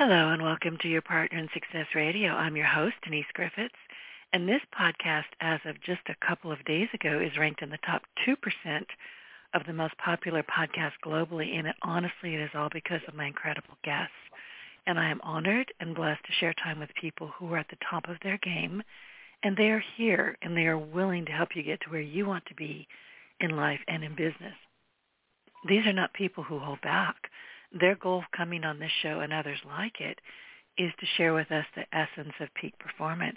Hello and welcome to your Partner in Success Radio. I'm your host, Denise Griffiths, and this podcast, as of just a couple of days ago, is ranked in the top 2% of the most popular podcasts globally, and it, honestly, it is all because of my incredible guests. And I am honored and blessed to share time with people who are at the top of their game, and they are here, and they are willing to help you get to where you want to be in life and in business. These are not people who hold back their goal coming on this show and others like it is to share with us the essence of peak performance.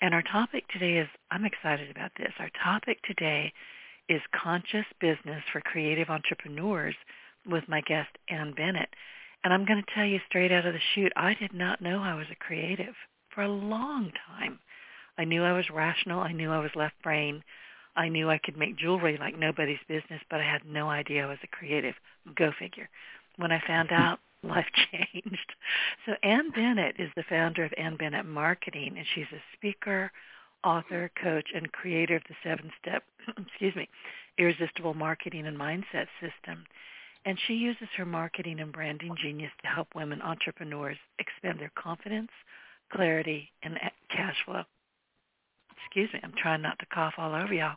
And our topic today is, I'm excited about this. Our topic today is conscious business for creative entrepreneurs with my guest Ann Bennett. And I'm going to tell you straight out of the chute, I did not know I was a creative for a long time. I knew I was rational. I knew I was left brain. I knew I could make jewelry like nobody's business, but I had no idea I was a creative. Go figure when I found out, life changed. So Ann Bennett is the founder of Ann Bennett Marketing, and she's a speaker, author, coach, and creator of the seven-step, excuse me, irresistible marketing and mindset system. And she uses her marketing and branding genius to help women entrepreneurs expand their confidence, clarity, and cash flow. Excuse me, I'm trying not to cough all over y'all.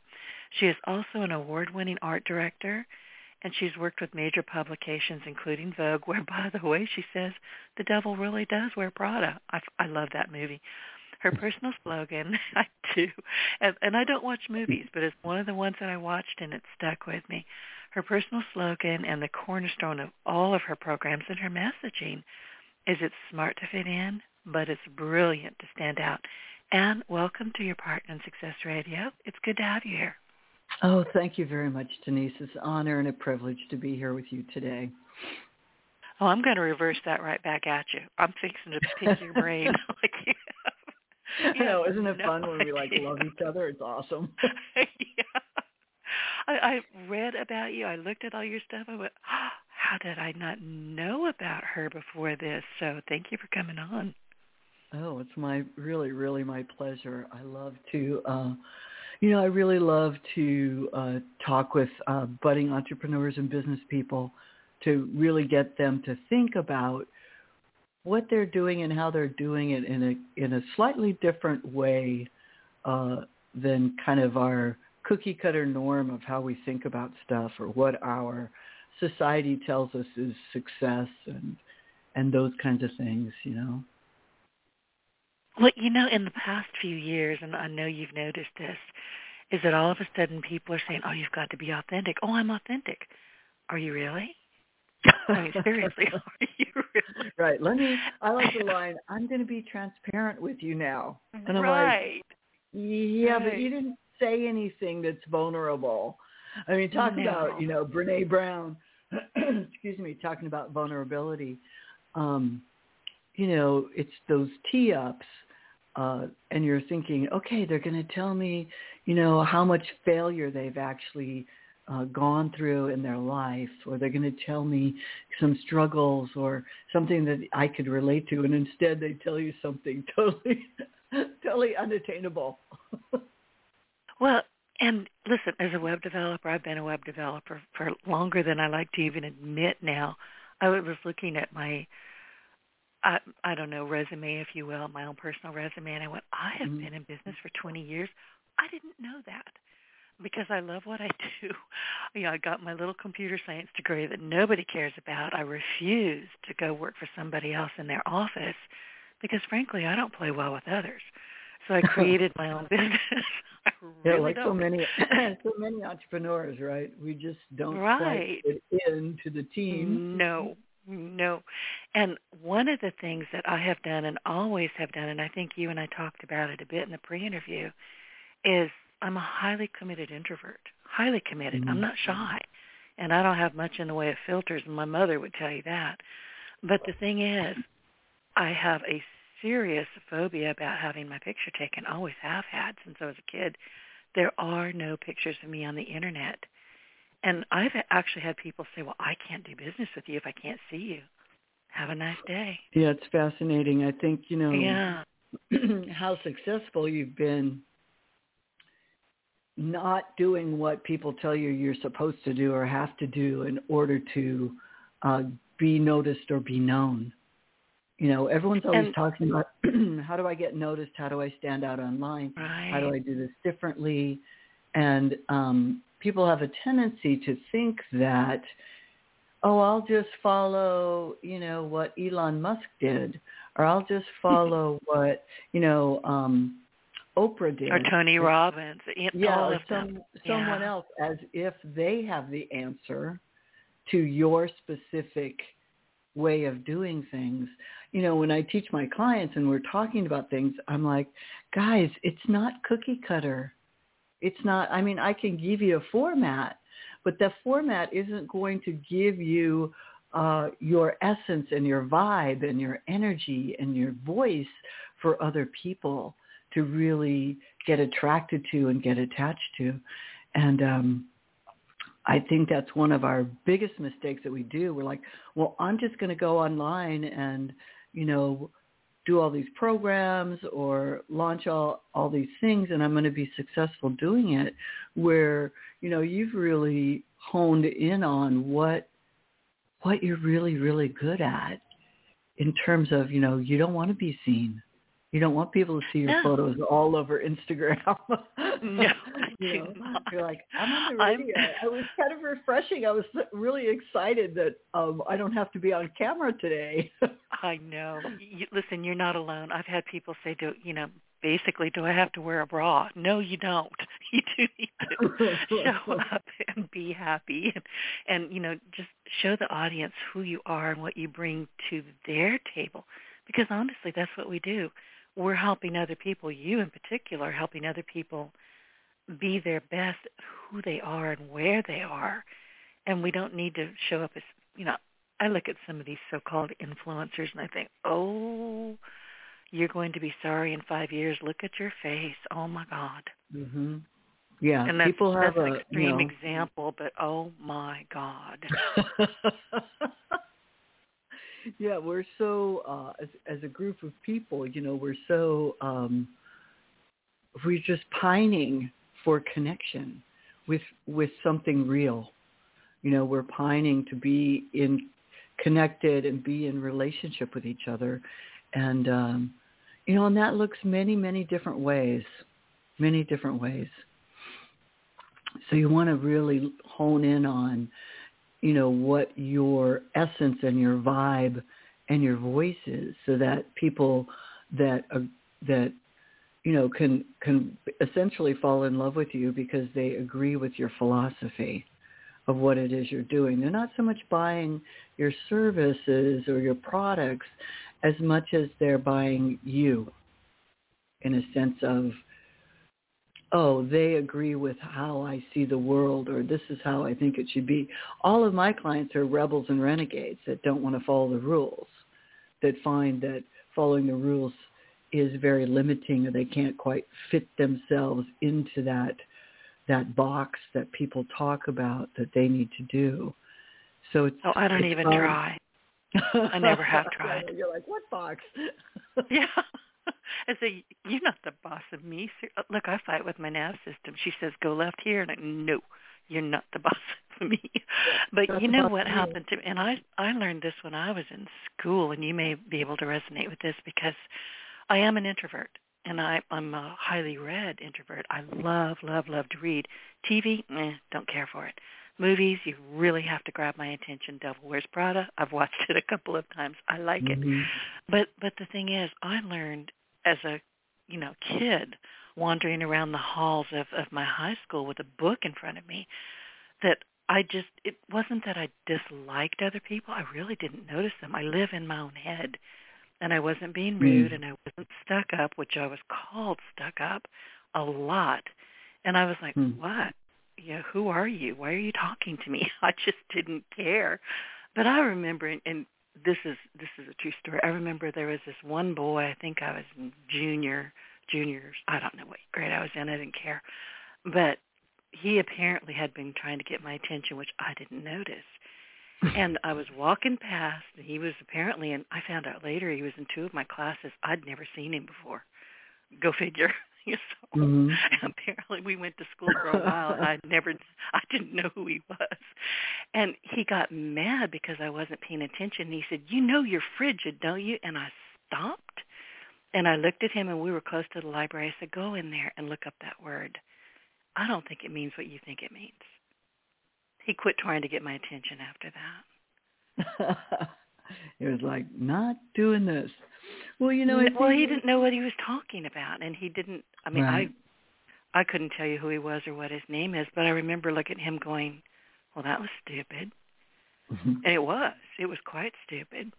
She is also an award-winning art director and she's worked with major publications, including Vogue, where, by the way, she says the devil really does wear Prada. I, I love that movie. Her personal slogan, I do, and, and I don't watch movies, but it's one of the ones that I watched and it stuck with me. Her personal slogan and the cornerstone of all of her programs and her messaging is it's smart to fit in, but it's brilliant to stand out. And welcome to your Partner in Success Radio. It's good to have you here. Oh, thank you very much, Denise. It's an honor and a privilege to be here with you today. Oh, I'm going to reverse that right back at you. I'm fixing to pick your brain. like, you know, isn't it no fun when we like love each other? It's awesome. yeah. I, I read about you. I looked at all your stuff. I went, oh, how did I not know about her before this? So thank you for coming on. Oh, it's my really, really my pleasure. I love to uh you know, I really love to uh, talk with uh, budding entrepreneurs and business people to really get them to think about what they're doing and how they're doing it in a in a slightly different way uh, than kind of our cookie cutter norm of how we think about stuff or what our society tells us is success and and those kinds of things, you know. Well, you know, in the past few years, and I know you've noticed this, is that all of a sudden people are saying, "Oh, you've got to be authentic." Oh, I'm authentic. Are you really? I mean, seriously, are you really? Right. Let me. I like the line. I'm going to be transparent with you now, and I'm right. like, yeah, right. but you didn't say anything that's vulnerable. I mean, talk no. about you know Brene Brown. excuse me, talking about vulnerability. Um, you know, it's those tee ups uh, and you're thinking, okay, they're going to tell me, you know, how much failure they've actually uh, gone through in their life, or they're going to tell me some struggles or something that I could relate to, and instead they tell you something totally, totally unattainable. well, and listen, as a web developer, I've been a web developer for longer than I like to even admit now. I was looking at my I, I don't know, resume, if you will, my own personal resume. And I went, I have mm-hmm. been in business for 20 years. I didn't know that because I love what I do. You know, I got my little computer science degree that nobody cares about. I refuse to go work for somebody else in their office because, frankly, I don't play well with others. So I created my own business. I really yeah, like don't. so many, so many entrepreneurs, right? We just don't right. fit into the team. No, no. And one of the things that I have done and always have done, and I think you and I talked about it a bit in the pre-interview, is I'm a highly committed introvert. Highly committed. Mm-hmm. I'm not shy. And I don't have much in the way of filters, and my mother would tell you that. But the thing is, I have a serious phobia about having my picture taken. Always have had since I was a kid. There are no pictures of me on the internet. And I've actually had people say, well, I can't do business with you if I can't see you. Have a nice day. Yeah, it's fascinating. I think, you know, yeah. how successful you've been not doing what people tell you you're supposed to do or have to do in order to uh, be noticed or be known. You know, everyone's always and, talking about how do I get noticed? How do I stand out online? Right. How do I do this differently? And um, people have a tendency to think that, oh, I'll just follow, you know, what Elon Musk did, or I'll just follow what, you know, um, Oprah did, or Tony Robbins, yeah, or some, someone yeah. else, as if they have the answer to your specific way of doing things. You know, when I teach my clients and we're talking about things, I'm like, guys, it's not cookie cutter. It's not, I mean, I can give you a format, but the format isn't going to give you uh, your essence and your vibe and your energy and your voice for other people to really get attracted to and get attached to. And um, I think that's one of our biggest mistakes that we do. We're like, well, I'm just going to go online and, you know, do all these programs or launch all, all these things and I'm going to be successful doing it where, you know, you've really honed in on what, what you're really, really good at in terms of, you know, you don't want to be seen. You don't want people to see your no. photos all over Instagram. no, you know, you're like, I'm on the radio. it was kind of refreshing. I was really excited that um, I don't have to be on camera today. I know. You, listen, you're not alone. I've had people say, "Do you know?" Basically, do I have to wear a bra? No, you don't. You do need to show up and be happy, and, and you know, just show the audience who you are and what you bring to their table. Because honestly, that's what we do we're helping other people, you in particular, helping other people be their best, who they are and where they are. And we don't need to show up as, you know, I look at some of these so-called influencers and I think, oh, you're going to be sorry in five years. Look at your face. Oh my God. hmm Yeah, and that's, people have that's an a extreme you know, example, but oh my God. yeah, we're so uh, as as a group of people, you know, we're so um, we're just pining for connection with with something real. You know, we're pining to be in connected and be in relationship with each other, and um, you know, and that looks many many different ways, many different ways. So you want to really hone in on you know, what your essence and your vibe and your voice is so that people that uh, that you know can can essentially fall in love with you because they agree with your philosophy of what it is you're doing. They're not so much buying your services or your products as much as they're buying you in a sense of oh, they agree with how I see the world or this is how I think it should be. All of my clients are rebels and renegades that don't want to follow the rules, that find that following the rules is very limiting or they can't quite fit themselves into that that box that people talk about that they need to do. So it's Oh, I don't even fun. try. I never have tried. You're like, what box? yeah. I say, you're not the boss of me. Uh, look, I fight with my nav system. She says, go left here. And I, no, you're not the boss of me. But you know what happened to me? And I, I learned this when I was in school, and you may be able to resonate with this because I am an introvert. And I, I'm a highly read introvert. I love, love, love to read. TV, eh, don't care for it. Movies, you really have to grab my attention. Devil Wears Prada, I've watched it a couple of times. I like mm-hmm. it. But but the thing is, I learned as a you know kid wandering around the halls of of my high school with a book in front of me that I just it wasn't that I disliked other people. I really didn't notice them. I live in my own head. And I wasn't being rude mm. and I wasn't stuck up, which I was called stuck up a lot. And I was like, mm. "What? Yeah, who are you? Why are you talking to me?" I just didn't care. But I remember and this is this is a true story. I remember there was this one boy. I think I was in junior, juniors. I don't know what grade I was in. I didn't care, but he apparently had been trying to get my attention, which I didn't notice. and I was walking past, and he was apparently, and I found out later he was in two of my classes. I'd never seen him before. Go figure. so mm-hmm. apparently we went to school for a while and I never I didn't know who he was. And he got mad because I wasn't paying attention. And he said, "You know you're frigid, don't you?" And I stopped and I looked at him and we were close to the library. I said, "Go in there and look up that word. I don't think it means what you think it means." He quit trying to get my attention after that. it was like not doing this. Well, you know, well, he didn't know what he was talking about, and he didn't. I mean, right. I, I couldn't tell you who he was or what his name is, but I remember looking at him going, "Well, that was stupid," mm-hmm. and it was. It was quite stupid.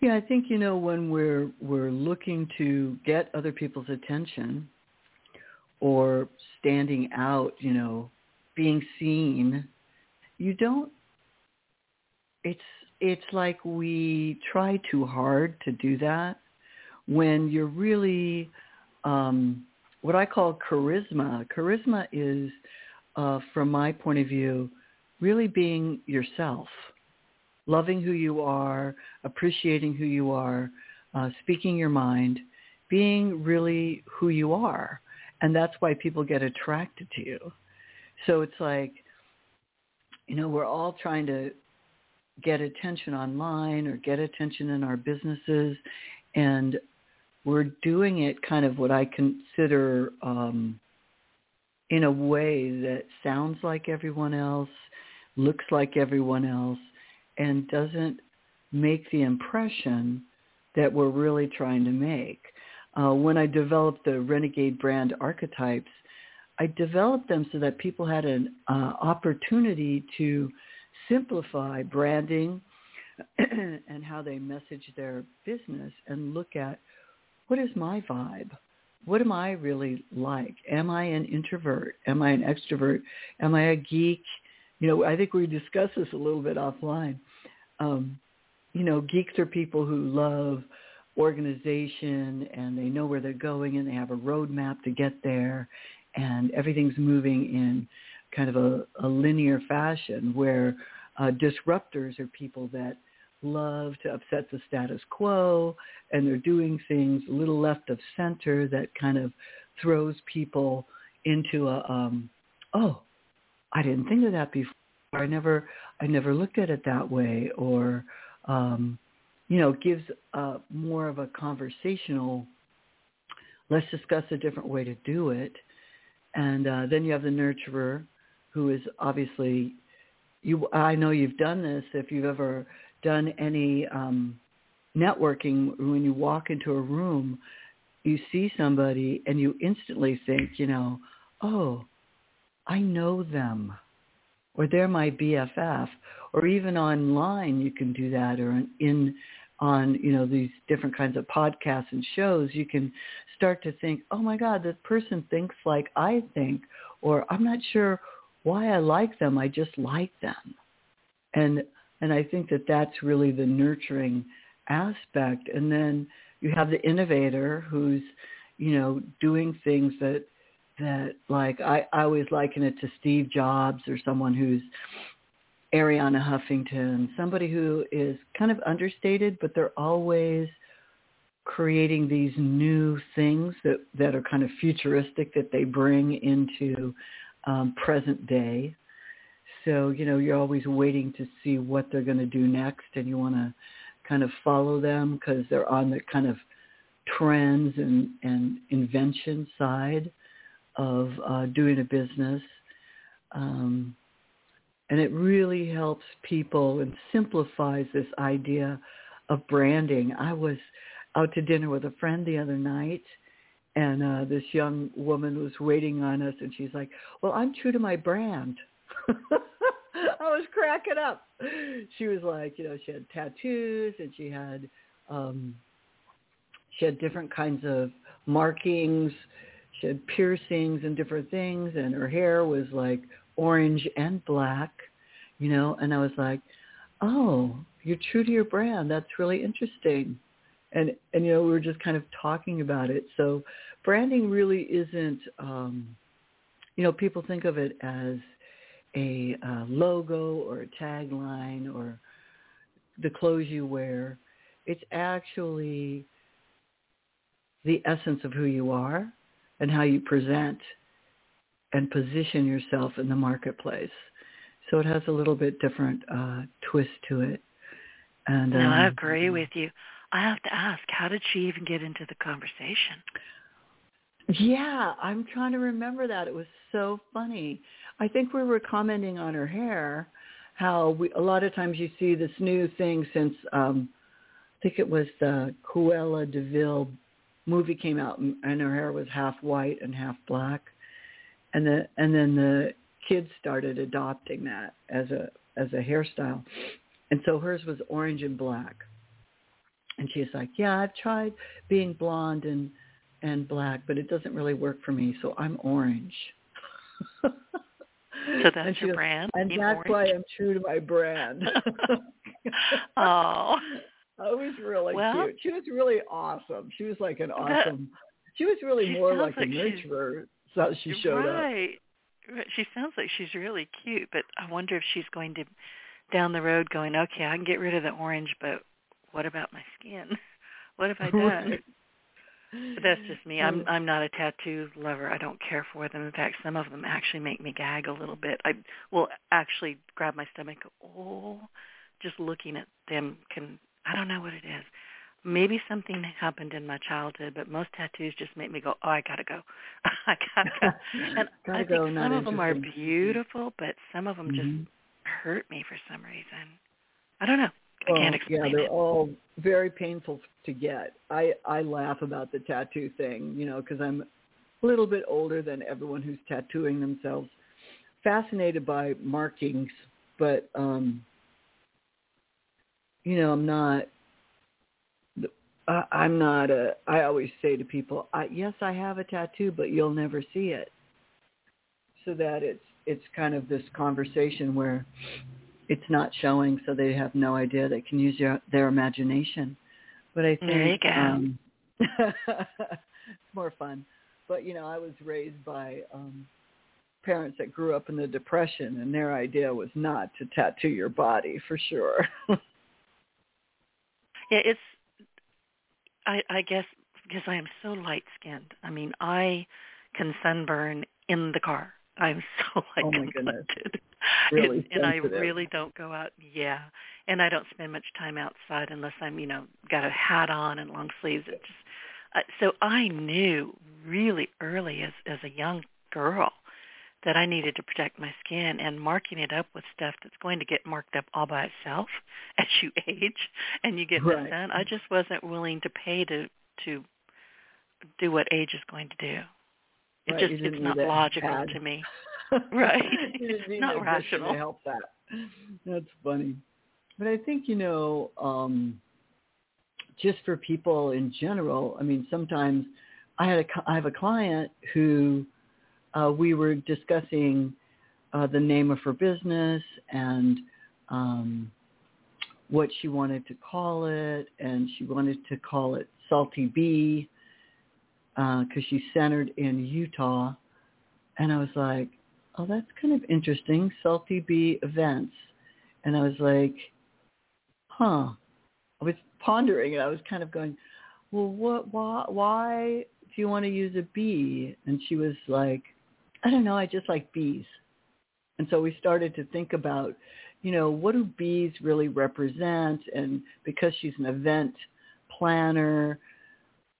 Yeah, I think you know when we're we're looking to get other people's attention or standing out, you know, being seen, you don't it's it's like we try too hard to do that when you're really um, what I call charisma. Charisma is, uh, from my point of view, really being yourself, loving who you are, appreciating who you are, uh, speaking your mind, being really who you are. And that's why people get attracted to you. So it's like, you know, we're all trying to get attention online or get attention in our businesses. And we're doing it kind of what I consider um, in a way that sounds like everyone else, looks like everyone else, and doesn't make the impression that we're really trying to make. Uh, when I developed the Renegade brand archetypes, I developed them so that people had an uh, opportunity to simplify branding and how they message their business and look at what is my vibe? What am I really like? Am I an introvert? Am I an extrovert? Am I a geek? You know, I think we discussed this a little bit offline. Um, you know, geeks are people who love organization and they know where they're going and they have a roadmap to get there and everything's moving in kind of a, a linear fashion where uh, disruptors are people that love to upset the status quo and they're doing things a little left of center that kind of throws people into a um oh i didn't think of that before. I never i never looked at it that way or um you know gives uh more of a conversational let's discuss a different way to do it. And uh then you have the nurturer who is obviously you I know you've done this if you've ever done any um networking when you walk into a room you see somebody and you instantly think, you know, oh, I know them or they're my BFF or even online you can do that or in on you know these different kinds of podcasts and shows you can start to think oh my god this person thinks like i think or i'm not sure why I like them. I just like them. And and I think that that's really the nurturing aspect. And then you have the innovator who's, you know, doing things that that like I, I always liken it to Steve Jobs or someone who's Arianna Huffington, somebody who is kind of understated, but they're always creating these new things that, that are kind of futuristic that they bring into um, present day. So, you know, you're always waiting to see what they're going to do next and you want to kind of follow them because they're on the kind of trends and, and invention side of uh, doing a business. Um, and it really helps people and simplifies this idea of branding. I was out to dinner with a friend the other night and uh, this young woman was waiting on us, and she's like, "Well, I'm true to my brand." I was cracking up. She was like, you know, she had tattoos, and she had um, she had different kinds of markings. She had piercings and different things, and her hair was like orange and black. you know, and I was like, oh, you're true to your brand. That's really interesting. And, and, you know, we were just kind of talking about it. So branding really isn't, um, you know, people think of it as a uh, logo or a tagline or the clothes you wear. It's actually the essence of who you are and how you present and position yourself in the marketplace. So it has a little bit different uh, twist to it. And no, um, I agree with you. I have to ask, how did she even get into the conversation? Yeah, I'm trying to remember that. It was so funny. I think we were commenting on her hair, how we, a lot of times you see this new thing since um I think it was the Cruella de Vil movie came out and her hair was half white and half black. And the and then the kids started adopting that as a as a hairstyle. And so hers was orange and black. And she's like, "Yeah, I've tried being blonde and and black, but it doesn't really work for me, so I'm orange." so that's your goes, brand, and that's orange? why I'm true to my brand. oh, I was really well, cute. She was really awesome. She was like an awesome. she was really more like, like a nurturer. So she showed up. right. up. She sounds like she's really cute, but I wonder if she's going to down the road going, okay, I can get rid of the orange, but what about my skin? what have I done? But that's just me. I'm I'm not a tattoo lover. I don't care for them. In fact, some of them actually make me gag a little bit. I will actually grab my stomach. Oh, just looking at them can. I don't know what it is. Maybe something happened in my childhood, but most tattoos just make me go, "Oh, I gotta go. I gotta go." And gotta I think go, some of them are beautiful, but some of them mm-hmm. just hurt me for some reason. I don't know. I can't explain yeah, they're it. all very painful to get. I I laugh about the tattoo thing, you know, because I'm a little bit older than everyone who's tattooing themselves. Fascinated by markings, but um, you know, I'm not. I, I'm not a. I always say to people, I, yes, I have a tattoo, but you'll never see it. So that it's it's kind of this conversation where it's not showing, so they have no idea. They can use your, their imagination. But I think there you go. Um, it's more fun. But you know, I was raised by um, parents that grew up in the depression, and their idea was not to tattoo your body for sure. yeah, it's. I I guess because I am so light skinned. I mean, I can sunburn in the car. I'm so like oh my goodness. Really and, and I really don't go out. Yeah, and I don't spend much time outside unless I'm, you know, got a hat on and long sleeves. It just uh, so I knew really early as as a young girl that I needed to protect my skin and marking it up with stuff that's going to get marked up all by itself as you age and you get Right. this done. I just wasn't willing to pay to to do what age is going to do. It Right, just it's not logical ad. to me. Right. Not rational. to help that. That's funny. But I think, you know, um, just for people in general, I mean, sometimes I had a, I have a client who uh, we were discussing uh, the name of her business and um, what she wanted to call it, and she wanted to call it Salty Bee because she's centered in Utah. And I was like, oh, that's kind of interesting, Salty Bee Events. And I was like, huh. I was pondering and I was kind of going, well, what, why, why do you want to use a bee? And she was like, I don't know, I just like bees. And so we started to think about, you know, what do bees really represent? And because she's an event planner,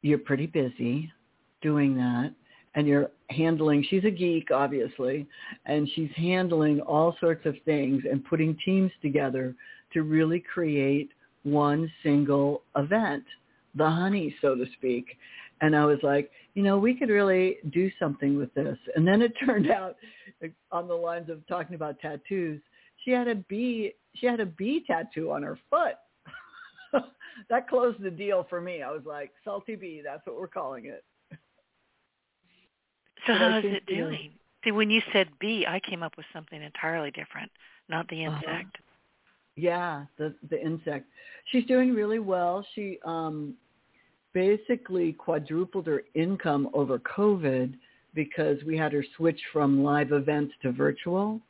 you're pretty busy doing that. And you're handling, she's a geek, obviously, and she's handling all sorts of things and putting teams together to really create one single event, the honey, so to speak. And I was like, you know, we could really do something with this. And then it turned out on the lines of talking about tattoos, she had a bee, she had a bee tattoo on her foot. that closed the deal for me. I was like, salty bee, that's what we're calling it. So how is it doing? See, when you said bee, I came up with something entirely different. not the insect. Uh-huh. Yeah, the the insect. She's doing really well. She um basically quadrupled her income over COVID because we had her switch from live events to virtual.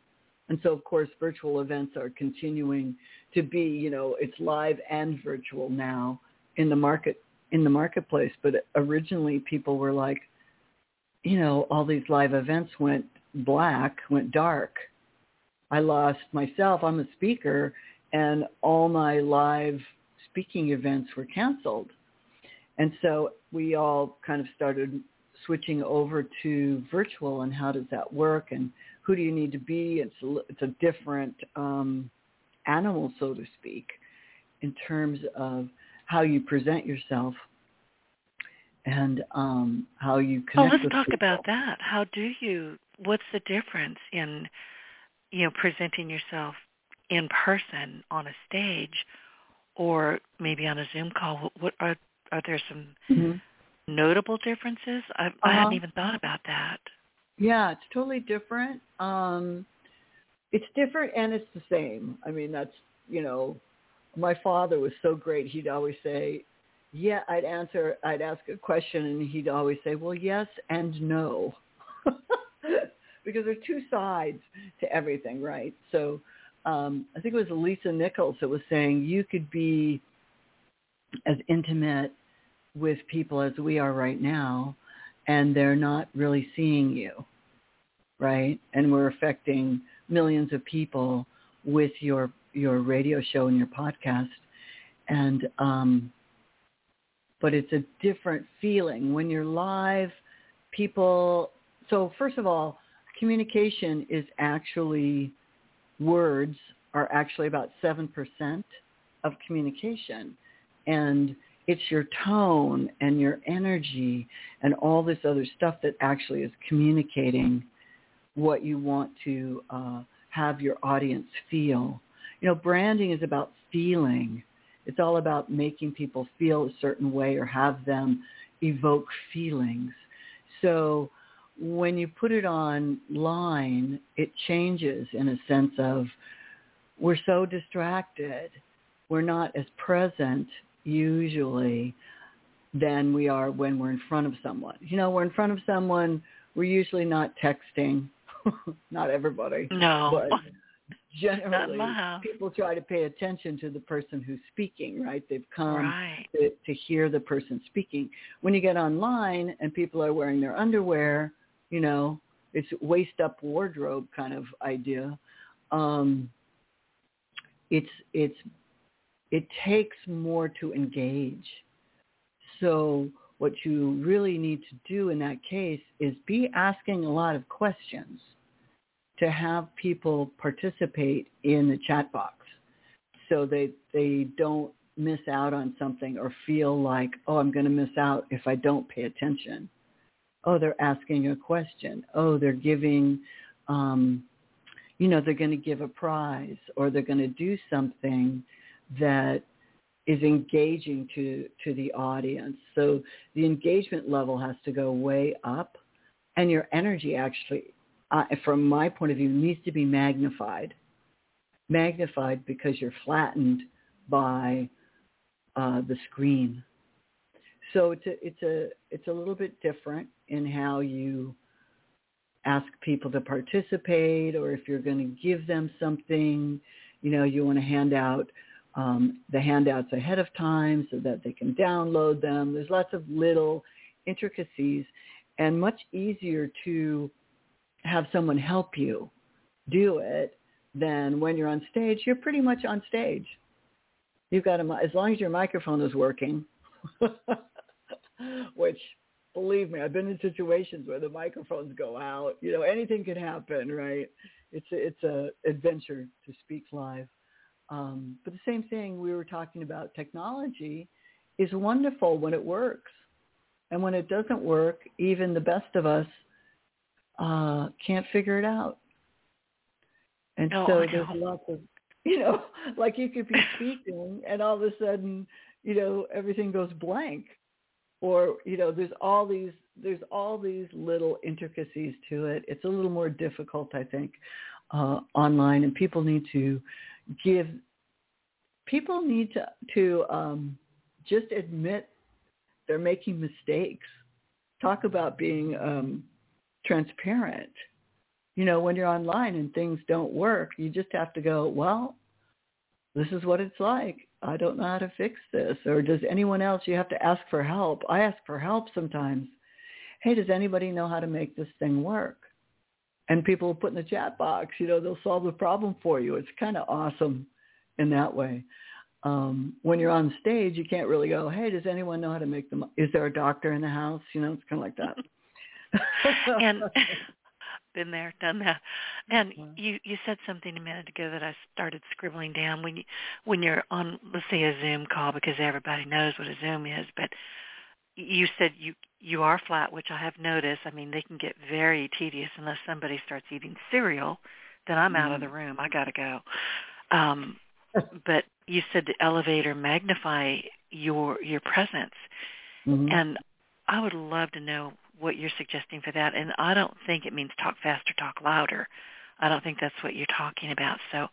And so of course virtual events are continuing to be, you know, it's live and virtual now in the market in the marketplace. But originally people were like, you know, all these live events went black, went dark. I lost myself. I'm a speaker and all my live speaking events were canceled. And so we all kind of started switching over to virtual and how does that work and who do you need to be? It's a, it's a different um, animal, so to speak, in terms of how you present yourself and um, how you connect. Well, let's talk people. about that. How do you? What's the difference in you know presenting yourself in person on a stage, or maybe on a Zoom call? What are are there some mm-hmm. notable differences? I, uh-huh. I hadn't even thought about that. Yeah, it's totally different. Um, it's different and it's the same. I mean, that's you know, my father was so great. He'd always say, "Yeah," I'd answer, I'd ask a question, and he'd always say, "Well, yes and no," because there's two sides to everything, right? So, um, I think it was Lisa Nichols that was saying you could be as intimate with people as we are right now, and they're not really seeing you, right? And we're affecting millions of people with your your radio show and your podcast, and um, but it's a different feeling when you're live. People. So first of all, communication is actually words are actually about seven percent of communication, and it's your tone and your energy and all this other stuff that actually is communicating what you want to uh, have your audience feel. You know, branding is about feeling. It's all about making people feel a certain way or have them evoke feelings. So when you put it online, it changes in a sense of we're so distracted. We're not as present usually than we are when we're in front of someone. You know, we're in front of someone, we're usually not texting. not everybody. No. But generally people try to pay attention to the person who's speaking, right? They've come right. to, to hear the person speaking. When you get online and people are wearing their underwear, you know, it's waist up wardrobe kind of idea. Um, it's it's it takes more to engage. So what you really need to do in that case is be asking a lot of questions to have people participate in the chat box so they they don't miss out on something or feel like, oh, I'm going to miss out if I don't pay attention. Oh, they're asking a question. Oh, they're giving, um, you know, they're going to give a prize or they're going to do something that is engaging to, to the audience. So the engagement level has to go way up and your energy actually, uh, from my point of view, needs to be magnified. Magnified because you're flattened by uh, the screen. So it's a, it's a, it's a little bit different in how you ask people to participate or if you're going to give them something, you know, you want to hand out um, the handouts ahead of time so that they can download them. There's lots of little intricacies and much easier to have someone help you do it then when you're on stage. You're pretty much on stage. You've got a, as long as your microphone is working, which believe me, I've been in situations where the microphones go out. You know, anything can happen, right? It's a, it's a adventure to speak live. Um, but the same thing we were talking about technology is wonderful when it works. And when it doesn't work, even the best of us uh, can't figure it out. And oh, so there's lots of, you know, like you could be speaking and all of a sudden, you know, everything goes blank. Or, you know, there's all these, there's all these little intricacies to it. It's a little more difficult, I think. uh, online, and people need to give. People need to to um, just admit they're making mistakes. Talk about being um, transparent. You know, when you're online and things don't work, you just have to go, well, this is what it's like. I don't know how to fix this. Or does anyone else, you have to ask for help. I ask for help sometimes. Hey, does anybody know how to make this thing work? And people will put in the chat box, you know, they'll solve the problem for you. It's kind of awesome in that way um, when you're on stage, you can't really go, hey, does anyone know how to make them? Is there a doctor in the house? You know, it's kind of like that. And been there, done that. And you you said something a minute ago that I started scribbling down when you when you're on let's say a Zoom call because everybody knows what a Zoom is, but you said you you are flat, which I have noticed. I mean, they can get very tedious unless somebody starts eating cereal. Then I'm mm-hmm. out of the mm-hmm. room. I got to go. Um, but you said to elevate or magnify your your presence, mm-hmm. and I would love to know what you're suggesting for that. And I don't think it means talk faster, talk louder. I don't think that's what you're talking about. So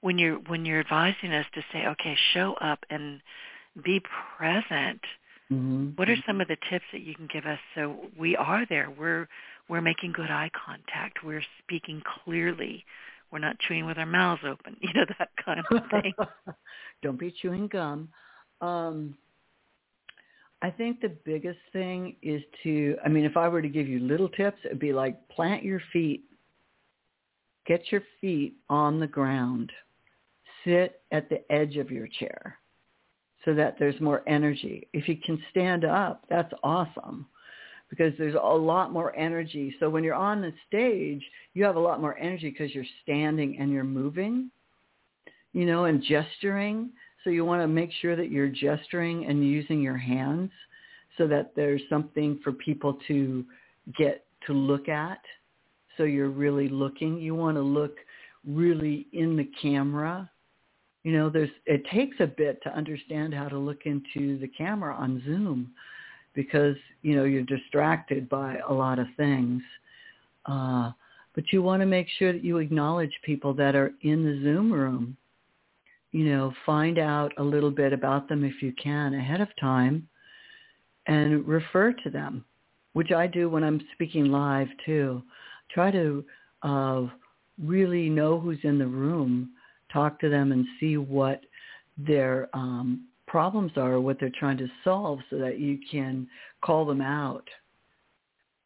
when you're when you're advising us to say, okay, show up and be present, mm-hmm. what are some of the tips that you can give us so we are there? We're we're making good eye contact. We're speaking clearly. We're not chewing with our mouths open. You know that kind of thing. Don't be chewing gum. Um, I think the biggest thing is to, I mean, if I were to give you little tips, it'd be like plant your feet, get your feet on the ground, sit at the edge of your chair so that there's more energy. If you can stand up, that's awesome because there's a lot more energy. So when you're on the stage, you have a lot more energy because you're standing and you're moving, you know, and gesturing. So you want to make sure that you're gesturing and using your hands so that there's something for people to get to look at. So you're really looking. You want to look really in the camera. You know, there's it takes a bit to understand how to look into the camera on Zoom because, you know, you're distracted by a lot of things. Uh, but you want to make sure that you acknowledge people that are in the Zoom room you know, find out a little bit about them if you can ahead of time and refer to them, which I do when I'm speaking live too. Try to uh, really know who's in the room, talk to them and see what their um, problems are, what they're trying to solve so that you can call them out.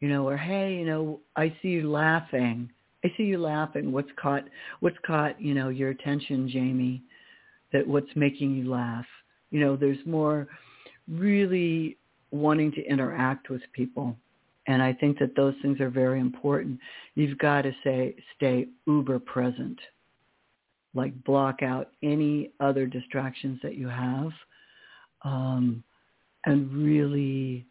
You know, or hey, you know, I see you laughing. I see you laughing. What's caught what's caught, you know, your attention, Jamie? That what's making you laugh. You know, there's more really wanting to interact with people. And I think that those things are very important. You've got to say, stay uber present. Like block out any other distractions that you have um, and really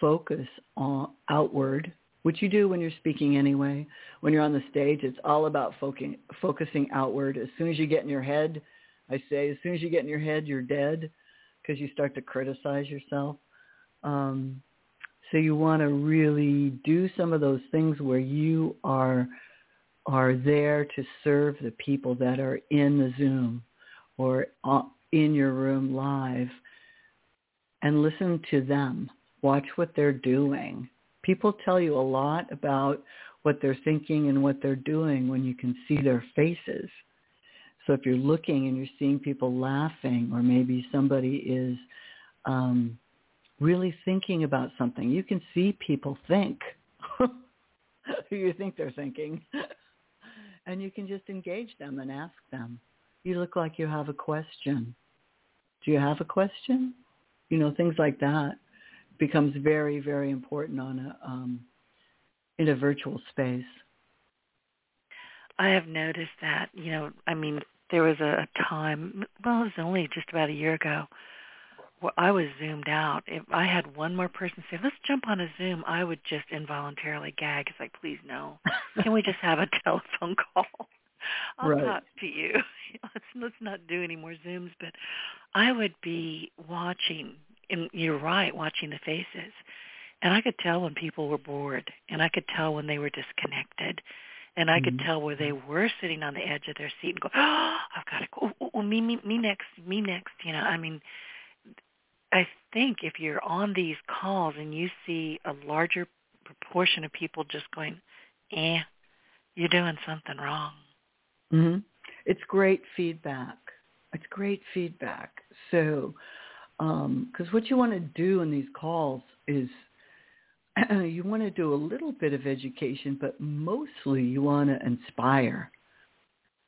focus on outward, which you do when you're speaking anyway. When you're on the stage, it's all about focusing, focusing outward. As soon as you get in your head, I say as soon as you get in your head, you're dead because you start to criticize yourself. Um, so you want to really do some of those things where you are are there to serve the people that are in the Zoom or in your room live and listen to them. Watch what they're doing. People tell you a lot about what they're thinking and what they're doing when you can see their faces. So if you're looking and you're seeing people laughing or maybe somebody is um, really thinking about something, you can see people think you think they're thinking. and you can just engage them and ask them. You look like you have a question. Do you have a question? You know, things like that becomes very, very important on a um, in a virtual space. I have noticed that, you know, I mean, there was a time, well, it was only just about a year ago, where I was zoomed out. If I had one more person say, "Let's jump on a Zoom," I would just involuntarily gag. It's like, "Please no. Can we just have a telephone call? I'll right. talk to you. let's let's not do any more Zooms." But I would be watching, and you're right, watching the faces, and I could tell when people were bored, and I could tell when they were disconnected And I could mm-hmm. tell where they were sitting on the edge of their seat and go, oh, I've got to go, oh, oh, me, me, me next, me next. You know, I mean, I think if you're on these calls and you see a larger proportion of people just going, eh, you're doing something wrong. Mm-hmm. It's great feedback. It's great feedback. So, because um, what you want to do in these calls is you want to do a little bit of education, but mostly you want to inspire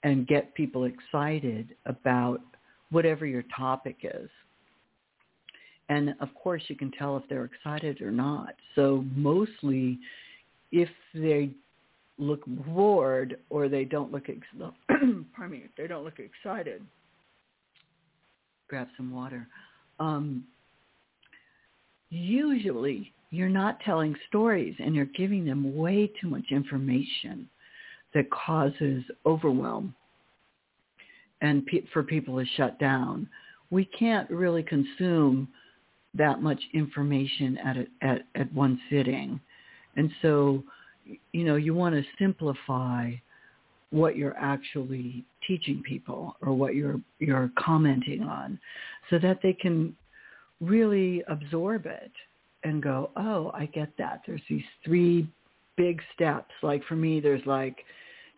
and get people excited about whatever your topic is. And of course, you can tell if they're excited or not. So mostly, if they look bored or they don't look ex- pardon me, they don't look excited, grab some water. Um, usually, you're not telling stories and you're giving them way too much information that causes overwhelm and pe- for people to shut down. We can't really consume that much information at, a, at, at one sitting. And so, you know, you want to simplify what you're actually teaching people or what you're you're commenting on so that they can really absorb it and go, oh, I get that. There's these three big steps. Like for me, there's like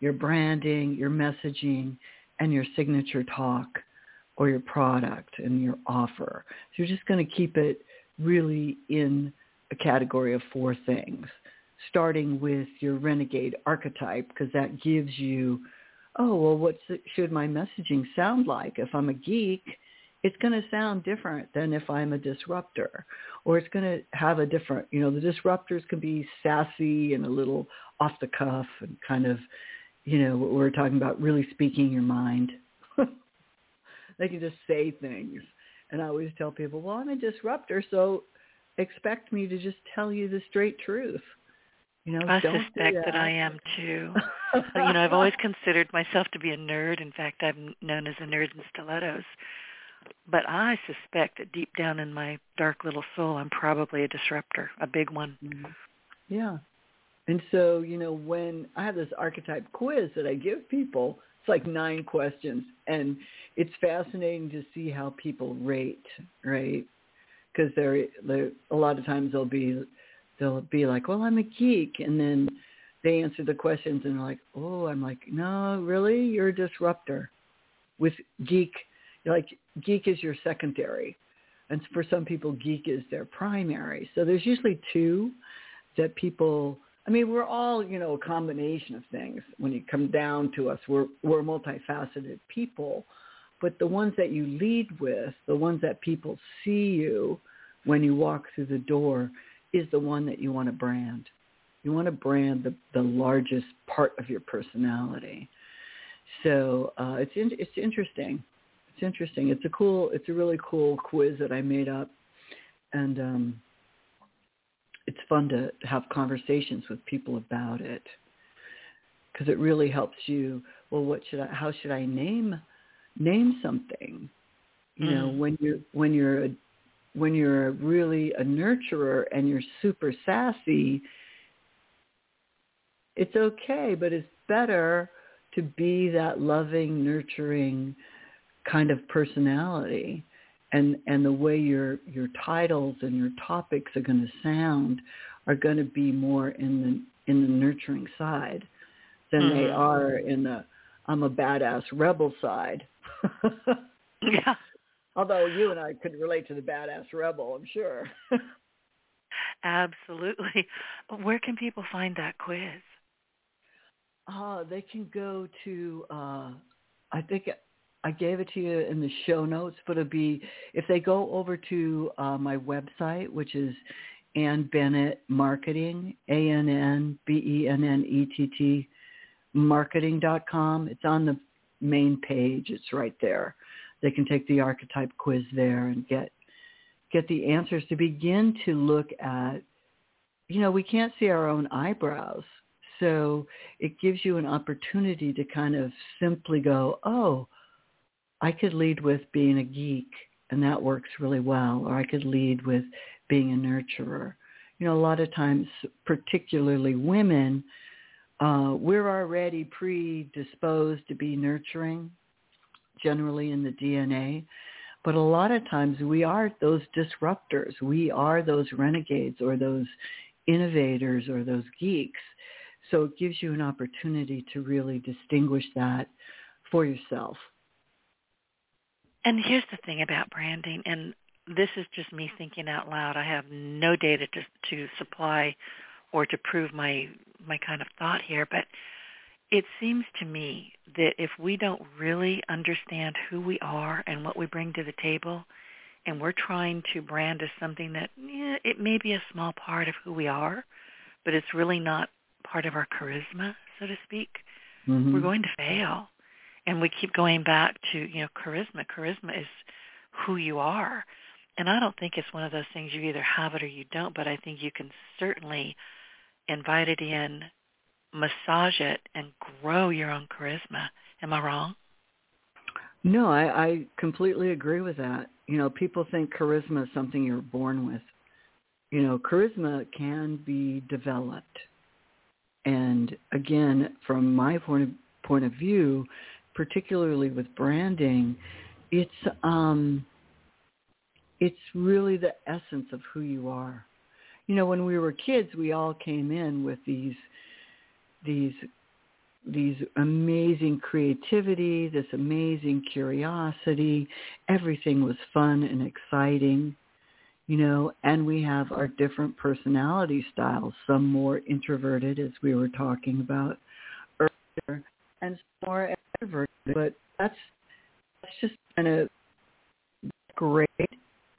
your branding, your messaging, and your signature talk or your product and your offer. So you're just going to keep it really in a category of four things, starting with your renegade archetype because that gives you, oh, well, what should my messaging sound like? If I'm a geek, it's going to sound different than if I'm a disruptor or it's going to have a different, you know, the disruptors can be sassy and a little off the cuff and kind of, you know, what we're talking about really speaking your mind. they can just say things. And I always tell people, well, I'm a disruptor, so expect me to just tell you the straight truth. You know, I suspect that. that. I am too. you know, I've always considered myself to be a nerd. In fact, I'm known as a nerd in stilettos. But I suspect that deep down in my dark little soul, I'm probably a disruptor, a big one. Mm-hmm. Yeah. And so, you know, when I have this archetype quiz that I give people, it's like nine questions, and it's fascinating to see how people rate, right? Because they're, they're a lot of times they'll be they'll be like, well, I'm a geek, and then they answer the questions and they're like, oh, I'm like, no, really, you're a disruptor. With geek, like geek is your secondary, and for some people, geek is their primary. So there's usually two that people I mean, we're all, you know, a combination of things when you come down to us. We're, we're multifaceted people. But the ones that you lead with, the ones that people see you when you walk through the door, is the one that you want to brand. You want to brand the, the largest part of your personality. So uh, it's in, it's interesting. It's interesting. It's a cool. It's a really cool quiz that I made up, and um, it's fun to have conversations with people about it because it really helps you. Well, what should I? How should I name name something? You mm. know, when you're when you're a, when you're really a nurturer and you're super sassy, it's okay, but it's better to be that loving, nurturing kind of personality and and the way your your titles and your topics are going to sound are going to be more in the in the nurturing side than mm-hmm. they are in the I'm a badass rebel side. yeah. Although you and I could relate to the badass rebel, I'm sure. Absolutely. Where can people find that quiz? Uh, they can go to uh, I think I gave it to you in the show notes, but it'll be if they go over to uh, my website, which is Ann Bennett Marketing, A N N B E N N E T T marketing.com. It's on the main page. It's right there. They can take the archetype quiz there and get get the answers to begin to look at. You know, we can't see our own eyebrows. So it gives you an opportunity to kind of simply go, oh, I could lead with being a geek and that works really well, or I could lead with being a nurturer. You know, a lot of times, particularly women, uh, we're already predisposed to be nurturing, generally in the DNA. But a lot of times we are those disruptors. We are those renegades or those innovators or those geeks. So it gives you an opportunity to really distinguish that for yourself. And here's the thing about branding, and this is just me thinking out loud. I have no data to, to supply or to prove my my kind of thought here, but it seems to me that if we don't really understand who we are and what we bring to the table, and we're trying to brand as something that yeah, it may be a small part of who we are, but it's really not part of our charisma, so to speak, mm-hmm. we're going to fail. And we keep going back to, you know, charisma. Charisma is who you are. And I don't think it's one of those things you either have it or you don't, but I think you can certainly invite it in, massage it, and grow your own charisma. Am I wrong? No, I, I completely agree with that. You know, people think charisma is something you're born with. You know, charisma can be developed. And again, from my point of, point of view, particularly with branding, it's um, it's really the essence of who you are. You know, when we were kids, we all came in with these these these amazing creativity, this amazing curiosity. Everything was fun and exciting, you know, and we have our different personality styles, some more introverted, as we were talking about earlier, and more extroverted. But that's, that's just kind of great.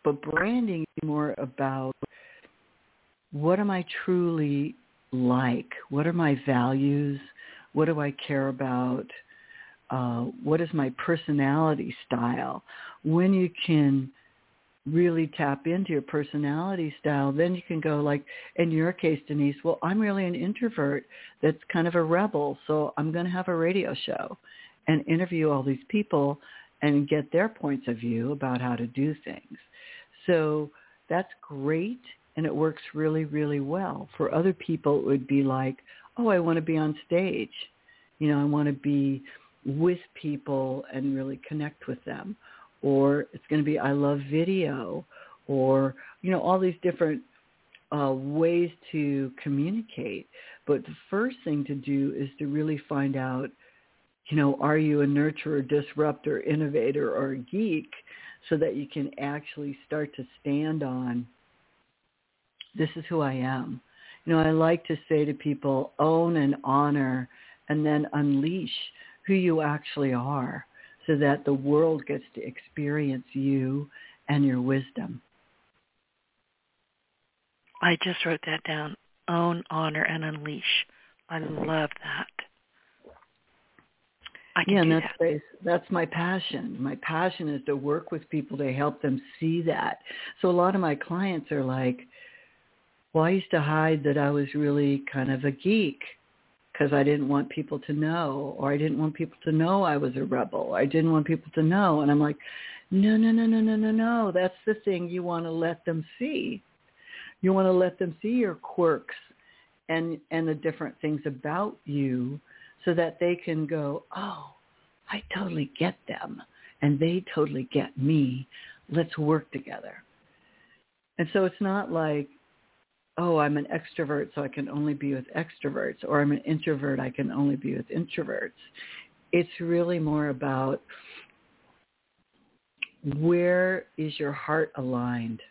But branding is more about what am I truly like? What are my values? What do I care about? Uh, what is my personality style? When you can really tap into your personality style, then you can go like, in your case, Denise, well, I'm really an introvert that's kind of a rebel, so I'm going to have a radio show and interview all these people and get their points of view about how to do things. So that's great and it works really, really well. For other people, it would be like, oh, I want to be on stage. You know, I want to be with people and really connect with them. Or it's going to be, I love video. Or, you know, all these different uh, ways to communicate. But the first thing to do is to really find out, you know, are you a nurturer, disruptor, innovator, or a geek so that you can actually start to stand on this is who I am. You know, I like to say to people, own and honor and then unleash who you actually are so that the world gets to experience you and your wisdom. I just wrote that down. Own, honor, and unleash. I love that. I can yeah, and that's that. that's my passion. My passion is to work with people to help them see that. So a lot of my clients are like, well, I used to hide that I was really kind of a geek because I didn't want people to know, or I didn't want people to know I was a rebel. I didn't want people to know. And I'm like, no, no, no, no, no, no, no. That's the thing you want to let them see. You want to let them see your quirks and and the different things about you so that they can go, oh, I totally get them and they totally get me. Let's work together. And so it's not like oh, I'm an extrovert, so I can only be with extroverts, or I'm an introvert, I can only be with introverts. It's really more about where is your heart aligned?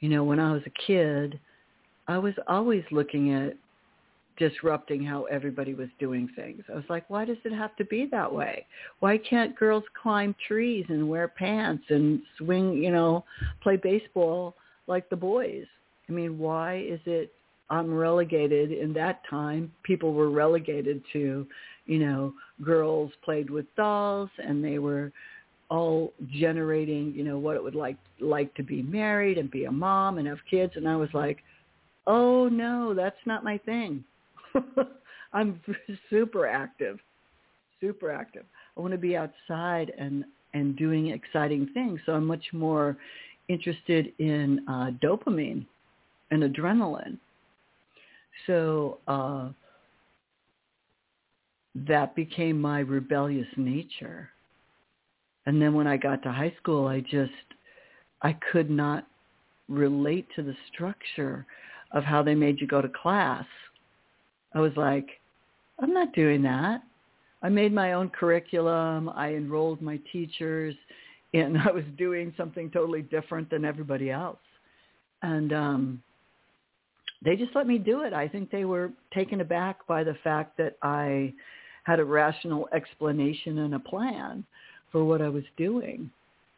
You know, when I was a kid, I was always looking at disrupting how everybody was doing things. I was like, why does it have to be that way? Why can't girls climb trees and wear pants and swing, you know, play baseball like the boys? I mean, why is it I'm relegated in that time? People were relegated to, you know, girls played with dolls and they were all generating, you know, what it would like like to be married and be a mom and have kids and I was like, "Oh no, that's not my thing." I'm super active. Super active. I want to be outside and and doing exciting things. So I'm much more interested in uh, dopamine and adrenaline. So uh, that became my rebellious nature. And then when I got to high school, I just, I could not relate to the structure of how they made you go to class. I was like, I'm not doing that. I made my own curriculum. I enrolled my teachers and I was doing something totally different than everybody else. And um, they just let me do it. I think they were taken aback by the fact that I had a rational explanation and a plan for what I was doing.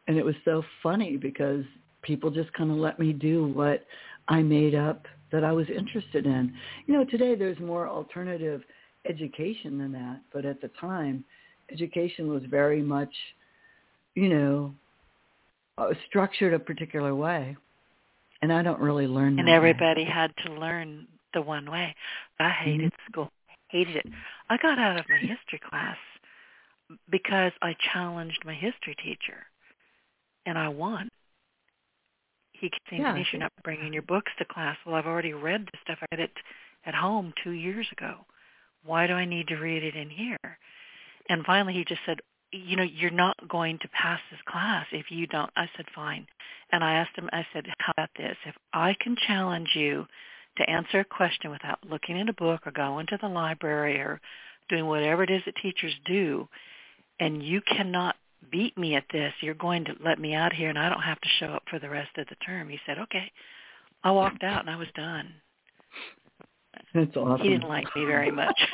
And it was so funny because people just kind of let me do what I made up that I was interested in. You know, today there's more alternative education than that, but at the time, education was very much, you know, uh, structured a particular way. And I don't really learn And everybody way. had to learn the one way. I hated mm-hmm. school. Hated it. I got out of my history class because I challenged my history teacher and I won. He kept saying, yeah, you're not bringing your books to class. Well, I've already read the stuff. I read it at home two years ago. Why do I need to read it in here? And finally he just said, you know, you're not going to pass this class if you don't. I said, fine. And I asked him, I said, how about this? If I can challenge you to answer a question without looking at a book or going to the library or doing whatever it is that teachers do, and you cannot beat me at this, you're going to let me out here and I don't have to show up for the rest of the term. He said, okay. I walked out and I was done. That's awesome. He didn't like me very much.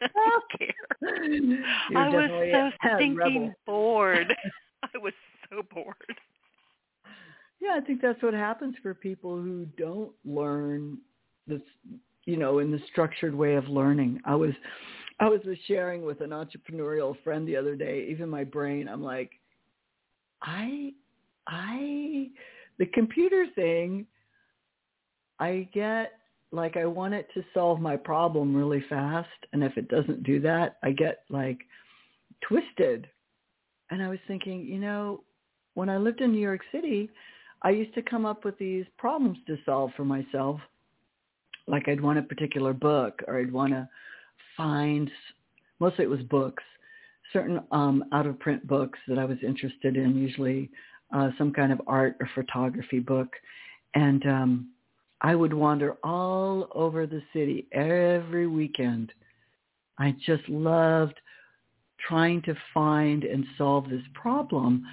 I don't care. I was so stinking bored. I was so bored. Yeah, I think that's what happens for people who don't learn this, you know, in the structured way of learning. I was I was sharing with an entrepreneurial friend the other day, even my brain, I'm like, I, I, the computer thing, I get like I want it to solve my problem really fast. And if it doesn't do that, I get like twisted. And I was thinking, you know, when I lived in New York City, I used to come up with these problems to solve for myself. Like I'd want a particular book or I'd want to find, mostly it was books, certain um, out-of-print books that I was interested in, usually uh, some kind of art or photography book. And um, I would wander all over the city every weekend. I just loved trying to find and solve this problem.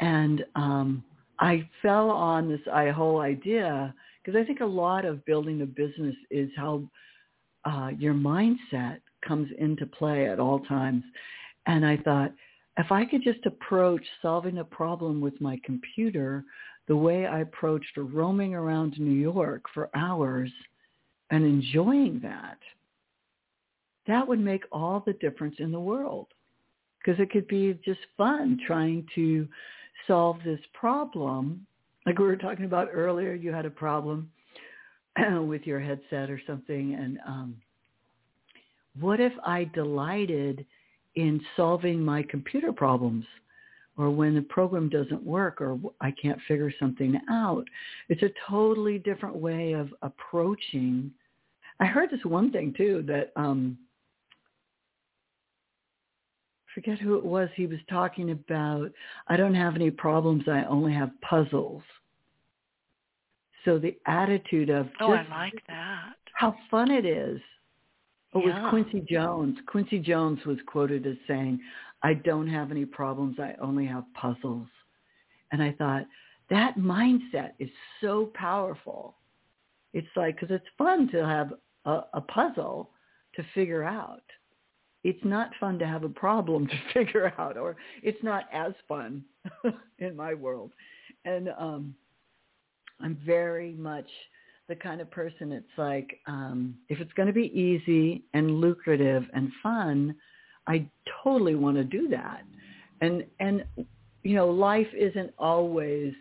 And um, I fell on this whole idea because I think a lot of building a business is how uh, your mindset comes into play at all times. And I thought, if I could just approach solving a problem with my computer the way I approached roaming around New York for hours and enjoying that, that would make all the difference in the world. Because it could be just fun trying to solve this problem. Like we were talking about earlier, you had a problem with your headset or something, and um, what if I delighted in solving my computer problems or when the program doesn't work or I can't figure something out? It's a totally different way of approaching. I heard this one thing too that um forget who it was he was talking about I don't have any problems I only have puzzles. So the attitude of Oh, I like that. How fun it is it yeah. was Quincy Jones. Quincy Jones was quoted as saying, I don't have any problems. I only have puzzles. And I thought, that mindset is so powerful. It's like, because it's fun to have a, a puzzle to figure out. It's not fun to have a problem to figure out, or it's not as fun in my world. And um, I'm very much the kind of person it's like um if it's going to be easy and lucrative and fun i totally want to do that. And and you know life isn't always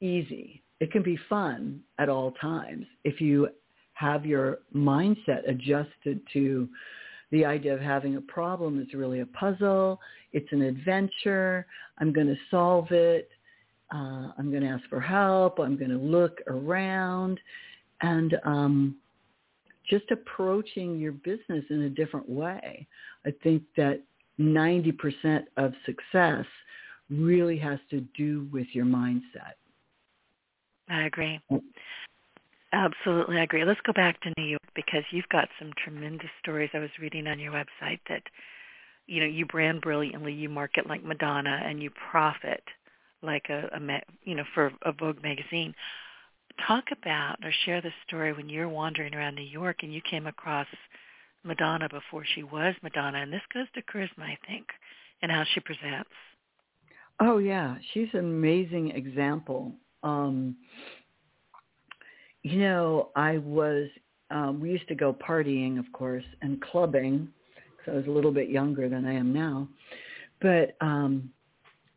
easy. It can be fun at all times if you have your mindset adjusted to the idea of having a problem is really a puzzle. It's an adventure. I'm going to solve it uh, I'm going to ask for help. I'm going to look around. And um, just approaching your business in a different way. I think that 90% of success really has to do with your mindset. I agree. Absolutely, I agree. Let's go back to New York because you've got some tremendous stories. I was reading on your website that, you know, you brand brilliantly, you market like Madonna, and you profit like a, a you know, for a Vogue magazine. Talk about or share the story when you're wandering around New York and you came across Madonna before she was Madonna, and this goes to charisma, I think, and how she presents. Oh yeah, she's an amazing example. Um, you know, I was um, we used to go partying, of course, and clubbing because I was a little bit younger than I am now. But um,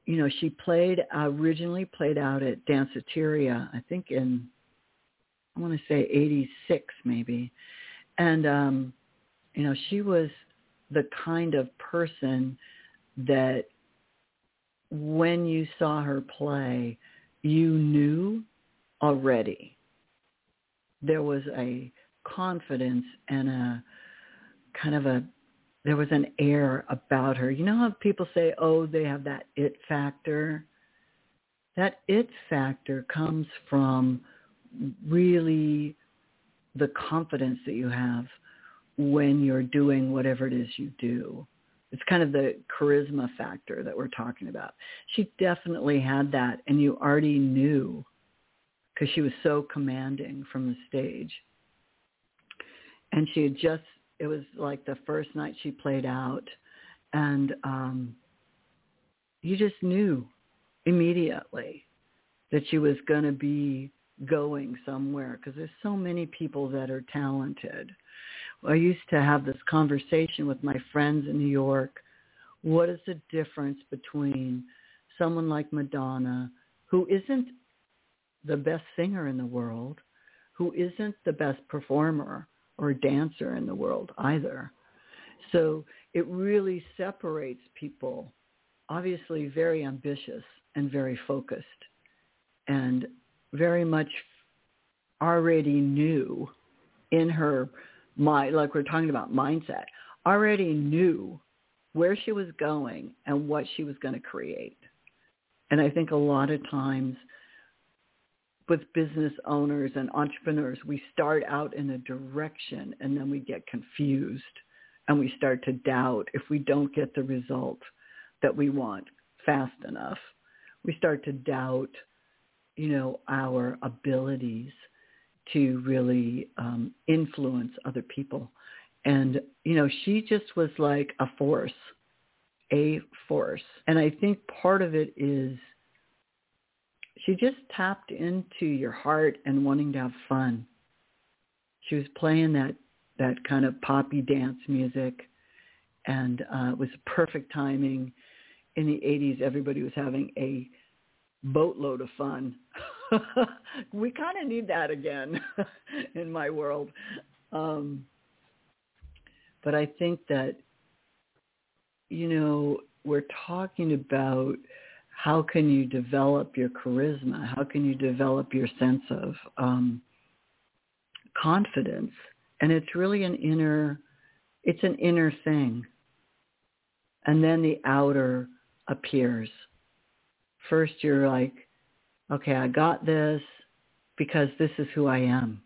you know, she played originally played out at Danceteria, I think in I want to say '86 maybe, and um, you know, she was the kind of person that when you saw her play, you knew already. There was a confidence and a kind of a there was an air about her. You know how people say, "Oh, they have that it factor." That it factor comes from really the confidence that you have when you're doing whatever it is you do. It's kind of the charisma factor that we're talking about. She definitely had that, and you already knew because she was so commanding from the stage. And she had just, it was like the first night she played out, and um, you just knew immediately that she was going to be going somewhere because there's so many people that are talented I used to have this conversation with my friends in New York. What is the difference between someone like Madonna, who isn't the best singer in the world, who isn't the best performer or dancer in the world either. So it really separates people, obviously very ambitious and very focused and very much already knew in her my like we're talking about mindset, already knew where she was going and what she was going to create. And I think a lot of times with business owners and entrepreneurs, we start out in a direction and then we get confused and we start to doubt if we don't get the result that we want fast enough. We start to doubt, you know, our abilities to really um, influence other people. And, you know, she just was like a force, a force. And I think part of it is she just tapped into your heart and wanting to have fun. She was playing that, that kind of poppy dance music and uh, it was perfect timing. In the 80s, everybody was having a boatload of fun. we kind of need that again in my world. Um, but I think that, you know, we're talking about how can you develop your charisma? How can you develop your sense of um, confidence? And it's really an inner, it's an inner thing. And then the outer appears. First you're like, okay, I got this because this is who I am.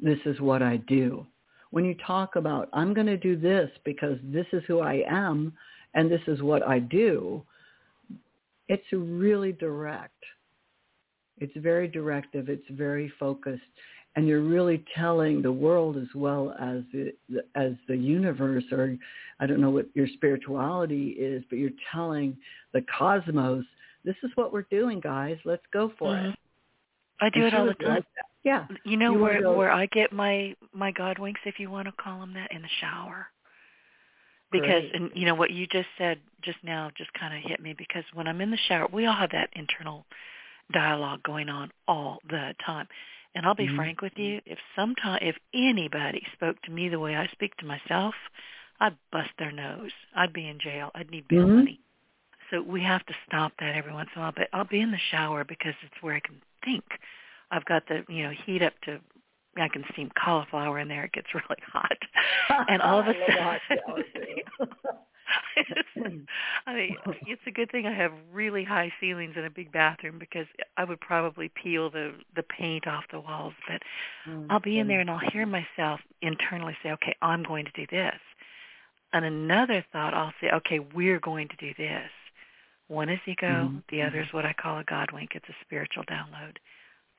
This is what I do. When you talk about, I'm going to do this because this is who I am and this is what I do, it's really direct. It's very directive. It's very focused. And you're really telling the world as well as the, as the universe, or I don't know what your spirituality is, but you're telling the cosmos this is what we're doing, guys. Let's go for mm-hmm. it. I do and it all the time. Like yeah. You know you where where I get my my God winks, if you want to call them that, in the shower. Because Great. and you know what you just said just now just kind of hit me because when I'm in the shower, we all have that internal dialogue going on all the time. And I'll be mm-hmm. frank with you, if sometime if anybody spoke to me the way I speak to myself, I'd bust their nose. I'd be in jail. I'd need bail mm-hmm. money. So we have to stop that every once in a while. But I'll be in the shower because it's where I can think. I've got the you know heat up to I can steam cauliflower in there. It gets really hot, and all of a sudden, I mean, it's a good thing I have really high ceilings in a big bathroom because I would probably peel the the paint off the walls. But mm-hmm. I'll be in there and I'll hear myself internally say, "Okay, I'm going to do this," and another thought I'll say, "Okay, we're going to do this." One is ego, mm-hmm. the other is what I call a God wink. It's a spiritual download.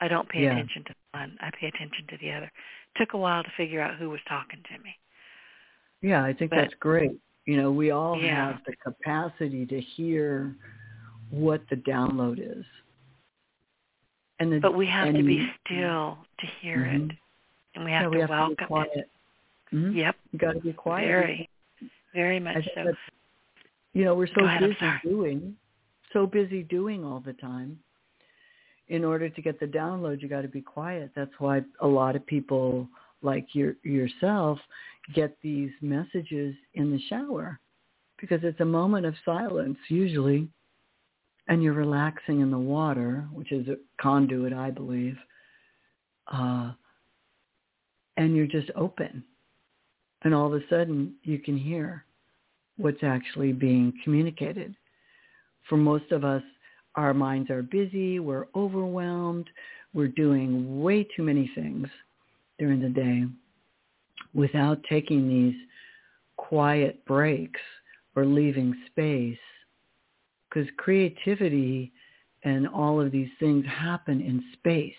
I don't pay yeah. attention to one. I pay attention to the other. It took a while to figure out who was talking to me. Yeah, I think but, that's great. You know, we all yeah. have the capacity to hear what the download is. And the, but we have to be still to hear mm-hmm. it. And we have yeah, to have welcome to be quiet. it. Mm-hmm. Yep. You got to be quiet. Very, very much so. You know, we're so ahead, busy doing, so busy doing all the time. In order to get the download, you got to be quiet. That's why a lot of people like your yourself get these messages in the shower because it's a moment of silence usually and you're relaxing in the water which is a conduit i believe uh, and you're just open and all of a sudden you can hear what's actually being communicated for most of us our minds are busy we're overwhelmed we're doing way too many things during the day without taking these quiet breaks or leaving space. Because creativity and all of these things happen in space,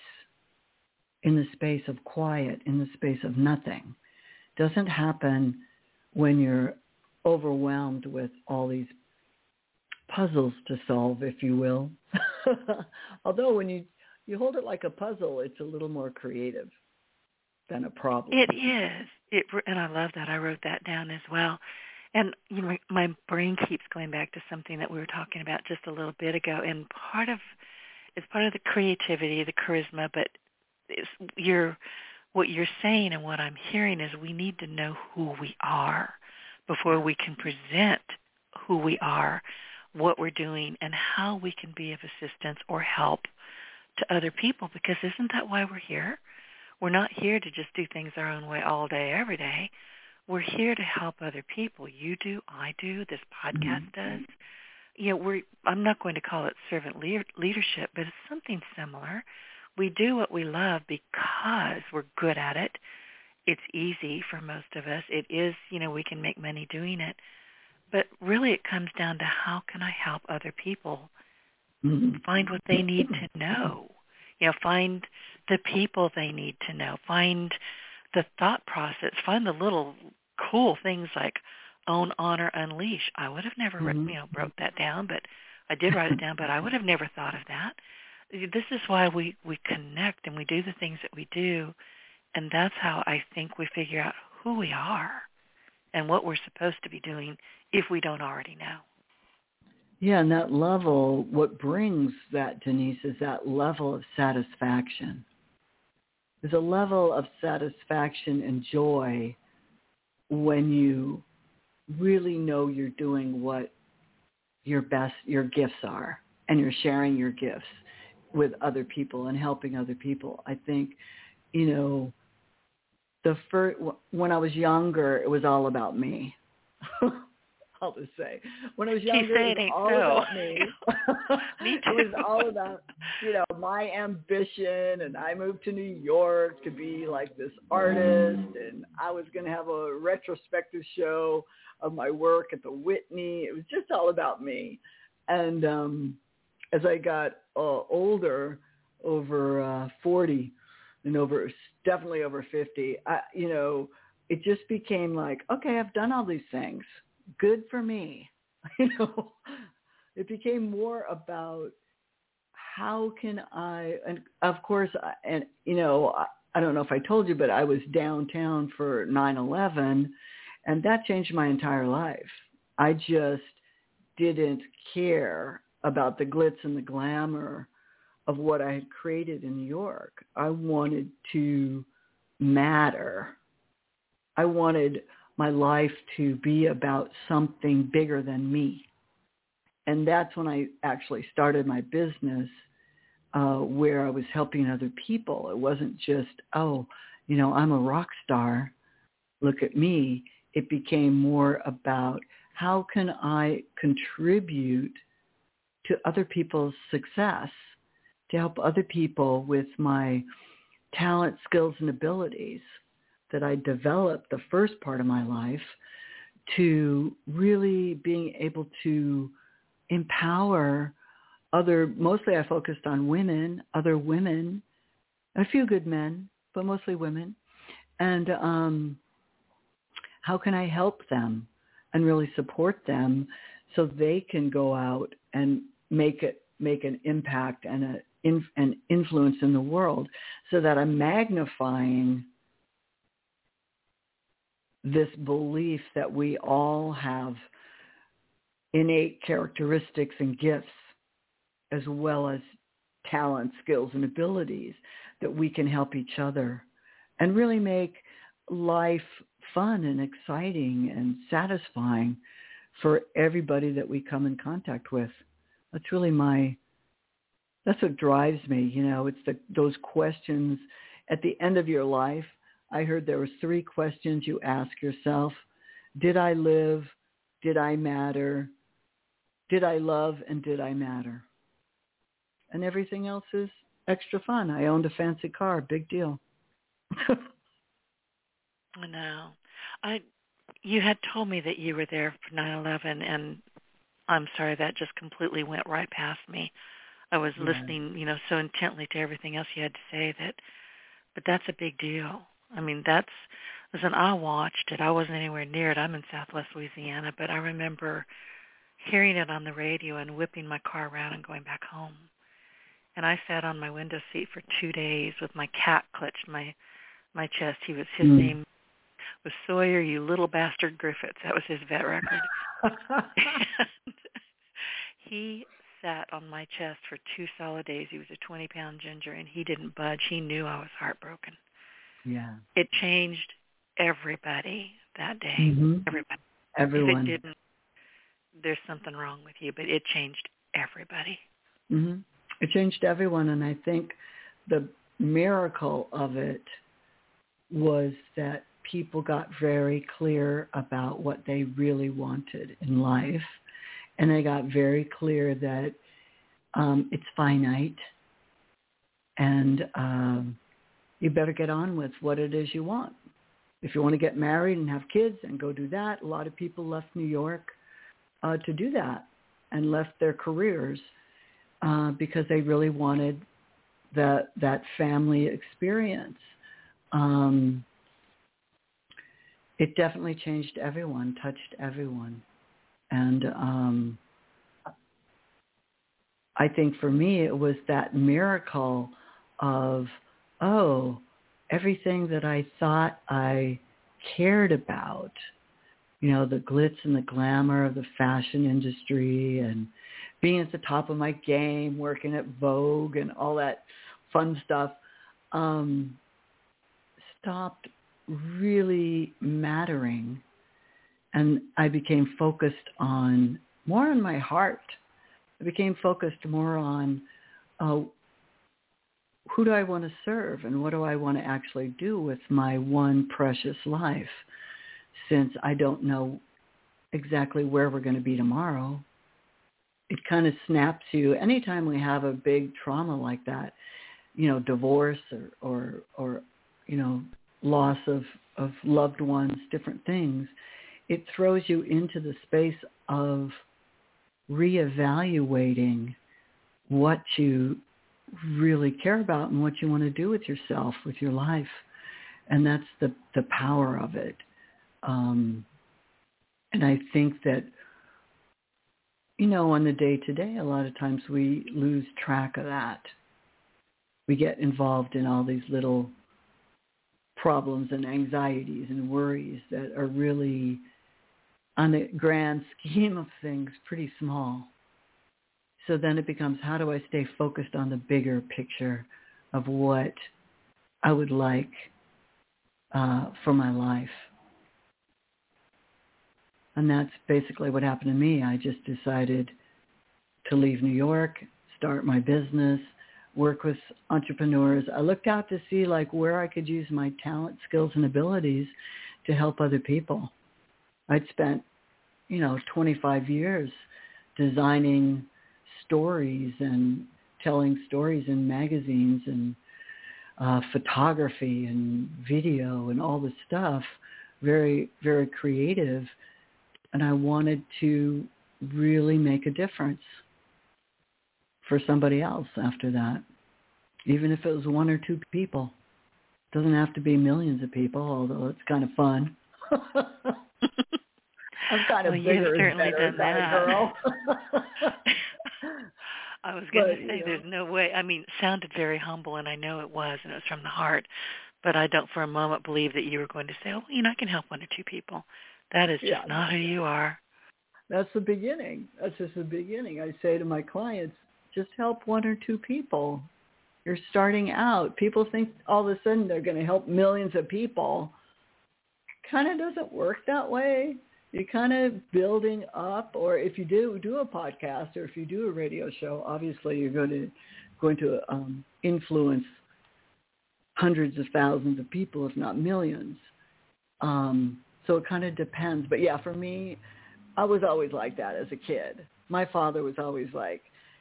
in the space of quiet, in the space of nothing. Doesn't happen when you're overwhelmed with all these puzzles to solve, if you will. Although when you, you hold it like a puzzle, it's a little more creative than a problem. It is. It, and I love that. I wrote that down as well. And you know, my brain keeps going back to something that we were talking about just a little bit ago. And part of it's part of the creativity, the charisma, but it's, you're what you're saying and what I'm hearing is we need to know who we are before we can present who we are, what we're doing, and how we can be of assistance or help to other people. Because isn't that why we're here? We're not here to just do things our own way all day, every day. We're here to help other people. You do, I do, this podcast mm-hmm. does. You know, we're, I'm not going to call it servant leadership, but it's something similar. We do what we love because we're good at it. It's easy for most of us. It is, you know, we can make money doing it. But really it comes down to how can I help other people mm-hmm. find what they need to know. You know, find the people they need to know. Find the thought process. Find the little cool things like own, honor, unleash. I would have never, mm-hmm. you know, wrote that down, but I did write it down. But I would have never thought of that. This is why we we connect and we do the things that we do, and that's how I think we figure out who we are and what we're supposed to be doing if we don't already know. Yeah, and that level, what brings that, Denise, is that level of satisfaction. There's a level of satisfaction and joy when you really know you're doing what your best, your gifts are, and you're sharing your gifts with other people and helping other people. I think, you know, the first when I was younger, it was all about me. I'll just say. When I was younger, it was all about me. me too. it was all about, you know, my ambition, and I moved to New York to be like this artist, and I was going to have a retrospective show of my work at the Whitney. It was just all about me. And um as I got uh, older, over uh, 40 and over definitely over 50, I, you know, it just became like, okay, I've done all these things good for me. You know, it became more about how can I, and of course, and you know, I, I don't know if I told you, but I was downtown for 9/11, and that changed my entire life. I just didn't care about the glitz and the glamour of what I had created in New York. I wanted to matter. I wanted my life to be about something bigger than me. And that's when I actually started my business uh, where I was helping other people. It wasn't just, oh, you know, I'm a rock star. Look at me. It became more about how can I contribute to other people's success, to help other people with my talent, skills, and abilities that I developed the first part of my life to really being able to empower other, mostly I focused on women, other women, a few good men, but mostly women. And um, how can I help them and really support them so they can go out and make it make an impact and a, in, an influence in the world so that I'm magnifying this belief that we all have innate characteristics and gifts as well as talent, skills, and abilities that we can help each other and really make life fun and exciting and satisfying for everybody that we come in contact with. That's really my, that's what drives me. You know, it's the, those questions at the end of your life I heard there were three questions you ask yourself. Did I live? Did I matter? Did I love? And did I matter? And everything else is extra fun. I owned a fancy car. Big deal. I know. I you had told me that you were there for 9/11 and I'm sorry that just completely went right past me. I was yeah. listening, you know, so intently to everything else you had to say that but that's a big deal. I mean, that's listen. I watched it. I wasn't anywhere near it. I'm in Southwest Louisiana, but I remember hearing it on the radio and whipping my car around and going back home. And I sat on my window seat for two days with my cat clutched my my chest. He was his mm. name was Sawyer, you little bastard Griffiths. That was his vet record. he sat on my chest for two solid days. He was a 20 pound ginger and he didn't budge. He knew I was heartbroken. Yeah. It changed everybody that day. Mm-hmm. Everybody. Everyone. If it didn't, there's something wrong with you, but it changed everybody. Mm-hmm. It changed everyone, and I think the miracle of it was that people got very clear about what they really wanted in life, and I got very clear that um, it's finite, and um, you better get on with what it is you want. If you want to get married and have kids and go do that, a lot of people left New York uh, to do that and left their careers uh, because they really wanted that that family experience. Um, it definitely changed everyone, touched everyone, and um, I think for me it was that miracle of oh, everything that I thought I cared about, you know, the glitz and the glamour of the fashion industry and being at the top of my game, working at Vogue and all that fun stuff, um, stopped really mattering. And I became focused on more on my heart. I became focused more on uh, who do I want to serve and what do I want to actually do with my one precious life since I don't know exactly where we're going to be tomorrow. It kind of snaps you anytime we have a big trauma like that, you know, divorce or or or you know, loss of of loved ones, different things, it throws you into the space of reevaluating what you really care about and what you want to do with yourself, with your life. And that's the, the power of it. Um, and I think that, you know, on the day to day, a lot of times we lose track of that. We get involved in all these little problems and anxieties and worries that are really, on the grand scheme of things, pretty small. So then it becomes how do I stay focused on the bigger picture of what I would like uh, for my life. And that's basically what happened to me. I just decided to leave New York, start my business, work with entrepreneurs. I looked out to see like where I could use my talent, skills, and abilities to help other people. I'd spent, you know, 25 years designing stories and telling stories in magazines and uh, photography and video and all this stuff, very, very creative. And I wanted to really make a difference for somebody else after that, even if it was one or two people. It doesn't have to be millions of people, although it's kind of fun. I'm kind of well, bigger and better girl. I was going But, to say, know. there's no way. I mean, it sounded very humble, and I know it was, and it was from the heart. But I don't for a moment believe that you were going to say, oh, you know, I can help one or two people. That is just Yeah. not who you are. That's the beginning. That's just the beginning. I say to my clients, just help one or two people. You're starting out. People think all of a sudden they're going to help millions of people. Kind of doesn't work that way. You're kind of building up, or if you do do a podcast or if you do a radio show, obviously you're going to going to um, influence hundreds of thousands of people, if not millions. Um, so it kind of depends. But yeah, for me, I was always like that as a kid. My father was always like,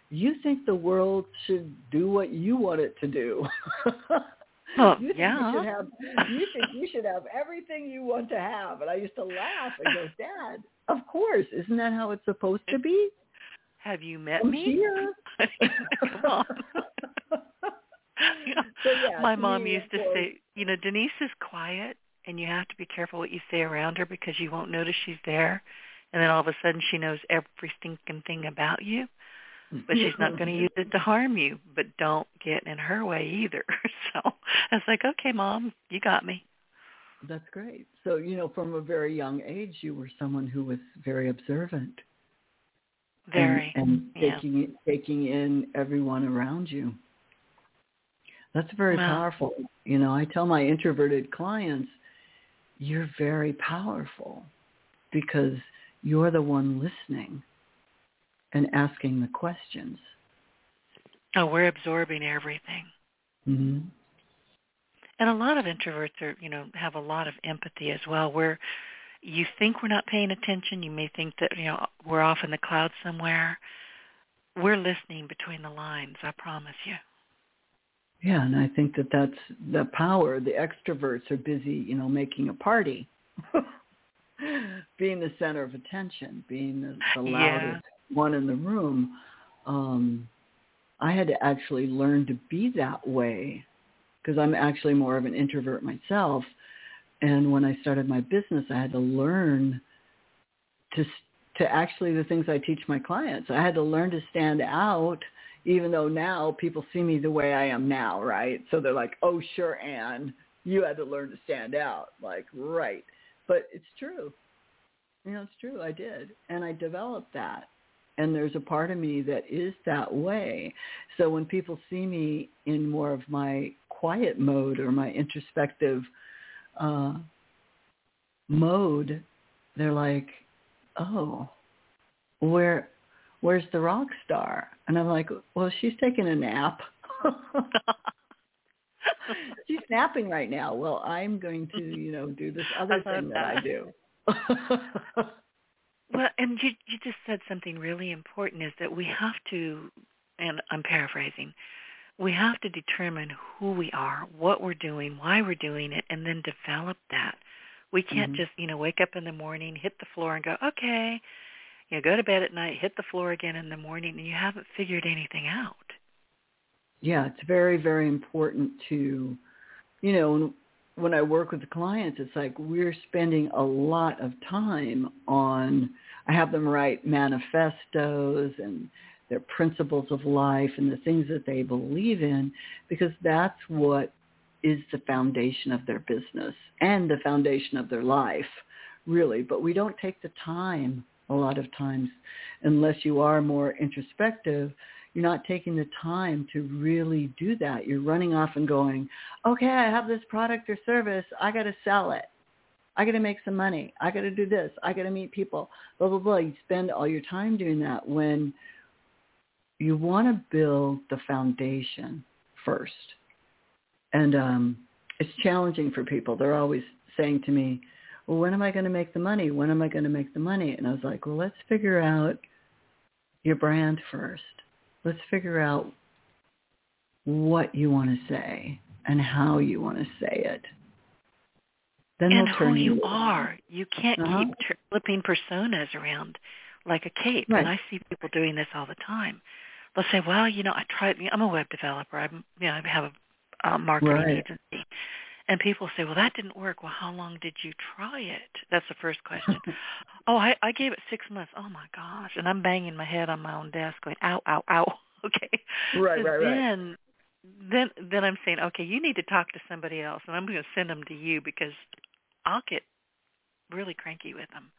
"You think the world should do what you want it to do? Oh, you think yeah. you should have you think you should have everything you want to have." And I used to laugh and go, "Dad, of course, isn't that how it's supposed to be?" Have you met I'm me? here. Come on. You So, yeah, my mom me, used to say, you know, Denise is quiet, and you have to be careful what you say around her because you won't notice she's there, and then all of a sudden she knows every stinking thing about you, but she's not going to use it to harm you. But don't get in her way either. So I was like, okay, mom, you got me. That's great. So, you know, from a very young age, you were someone who was very observant. and- Very. and, yeah. taking it- taking in everyone around you. That's very Wow. powerful. You know, I tell my introverted clients, you're very powerful because you're the one listening and asking the questions. Oh, we're absorbing everything. hmm And a lot of introverts are, you know, have a lot of empathy as well where you think we're not paying attention, you may think that, you know, we're off in the clouds somewhere. We're listening between the lines, I promise you. Yeah, and I think that that's the power. The extroverts are busy, you know, making a party, being the center of attention, being the, the Yeah. loudest one in the room. Um, I had to actually learn to be that way because I'm actually more of an introvert myself. And when I started my business, I had to learn to to actually the things I teach my clients. I had to learn to stand out even though now people see me the way I am now, right? So they're like, "Oh, sure, Ann, you had to learn to stand out." Like, right. But it's true. You know, it's true. I did. And I developed that. And there's a part of me that is that way. So when people see me in more of my quiet mode or my introspective uh, mode, they're like, "Oh, where where's the rock star?" And I'm like, "Well, she's taking a nap." she's napping right now. Well, I'm going to, you know, do this other thing that I do. Well, and you you just said something really important is that we have to and I'm paraphrasing. We have to determine who we are, what we're doing, why we're doing it, and then develop that. We can't Mhm. just, you know, wake up in the morning, hit the floor and go, okay, you know, go to bed at night, hit the floor again in the morning, and you haven't figured anything out. yeah, it's very, very important to, you know, when, I work with the clients, it's like we're spending a lot of time on, I have them write manifestos and their principles of life and the things that they believe in because that's what is the foundation of their business and the foundation of their life, really. But we don't take the time a lot of times unless you are more introspective you're not taking the time to really do that. You're running off and going, okay, I have this product or service. I got to sell it. I got to make some money. I got to do this. I got to meet people. Blah blah blah. You spend all your time doing that when you want to build the foundation first. And um, it's challenging for people. They're always saying to me, well, when am I going to make the money? When am I going to make the money? And I was like, well, let's figure out your brand first. Let's figure out what you want to say and how you want to say it. Then and who you, you are. You can't uh-huh. keep tri- flipping personas around like a cape. Right. And I see people doing this all the time. They'll say, "Well, you know, I tried. I'm a web developer. I'm, you know, I have a, a marketing right. agency." And people say, "Well, that didn't work. Well, how long did you try it?" That's the first question. oh, I, I gave it six months. Oh my gosh! And I'm banging my head on my own desk, going, "Ow, ow, ow." okay. Right, right, right. Then, then, then I'm saying, okay, you need to talk to somebody else, and I'm going to send them to you because I'll get really cranky with them.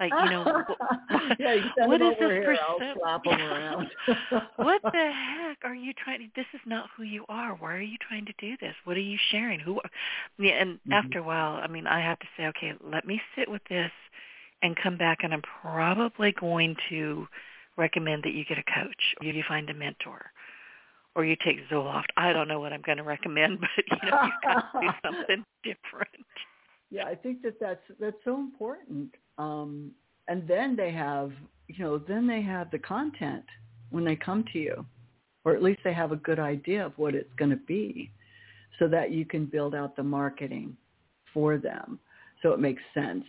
Like you know, yeah, you what is this here, I'll slap them around. what the heck are you trying to? This is not who you are. Why are you trying to do this? What are you sharing? Who? are, Yeah, and mm-hmm. after a while, I mean, I have to say, okay, let me sit with this and come back, and I'm probably going to recommend that you get a coach, or you find a mentor, or you take Zoloft. I don't know what I'm going to recommend, but you know, you've got to do something different. Yeah, I think that that's that's so important. Um, and then they have, you know, then they have the content when they come to you, or at least they have a good idea of what it's going to be, so that you can build out the marketing for them, so it makes sense.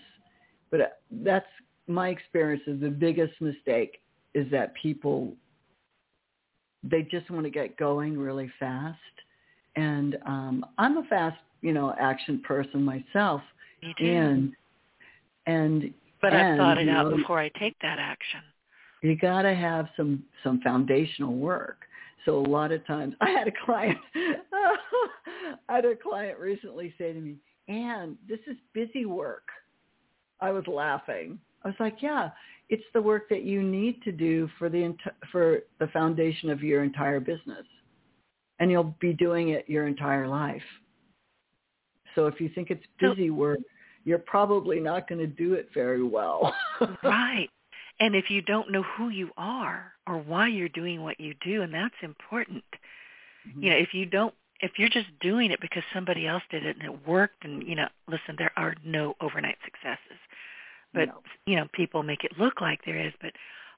But uh, that's my experience. Is the biggest mistake is that people they just want to get going really fast, and um, I'm a fast you know, action person myself. Me too. And and but and, I've thought it out know, before I take that action. You got to have some some foundational work. So a lot of times, I had a client, I had a client recently say to me, "Ann, this is busy work." I was laughing. I was like, "Yeah, it's the work that you need to do for the for the foundation of your entire business, and you'll be doing it your entire life." So if you think it's busy work, you're probably not going to do it very well. right. And if you don't know who you are or why you're doing what you do, and that's important. Mm-hmm. You know, if you don't, if you're just doing it because somebody else did it and it worked, and you know, listen, there are no overnight successes. But no. you know, people make it look like there is. But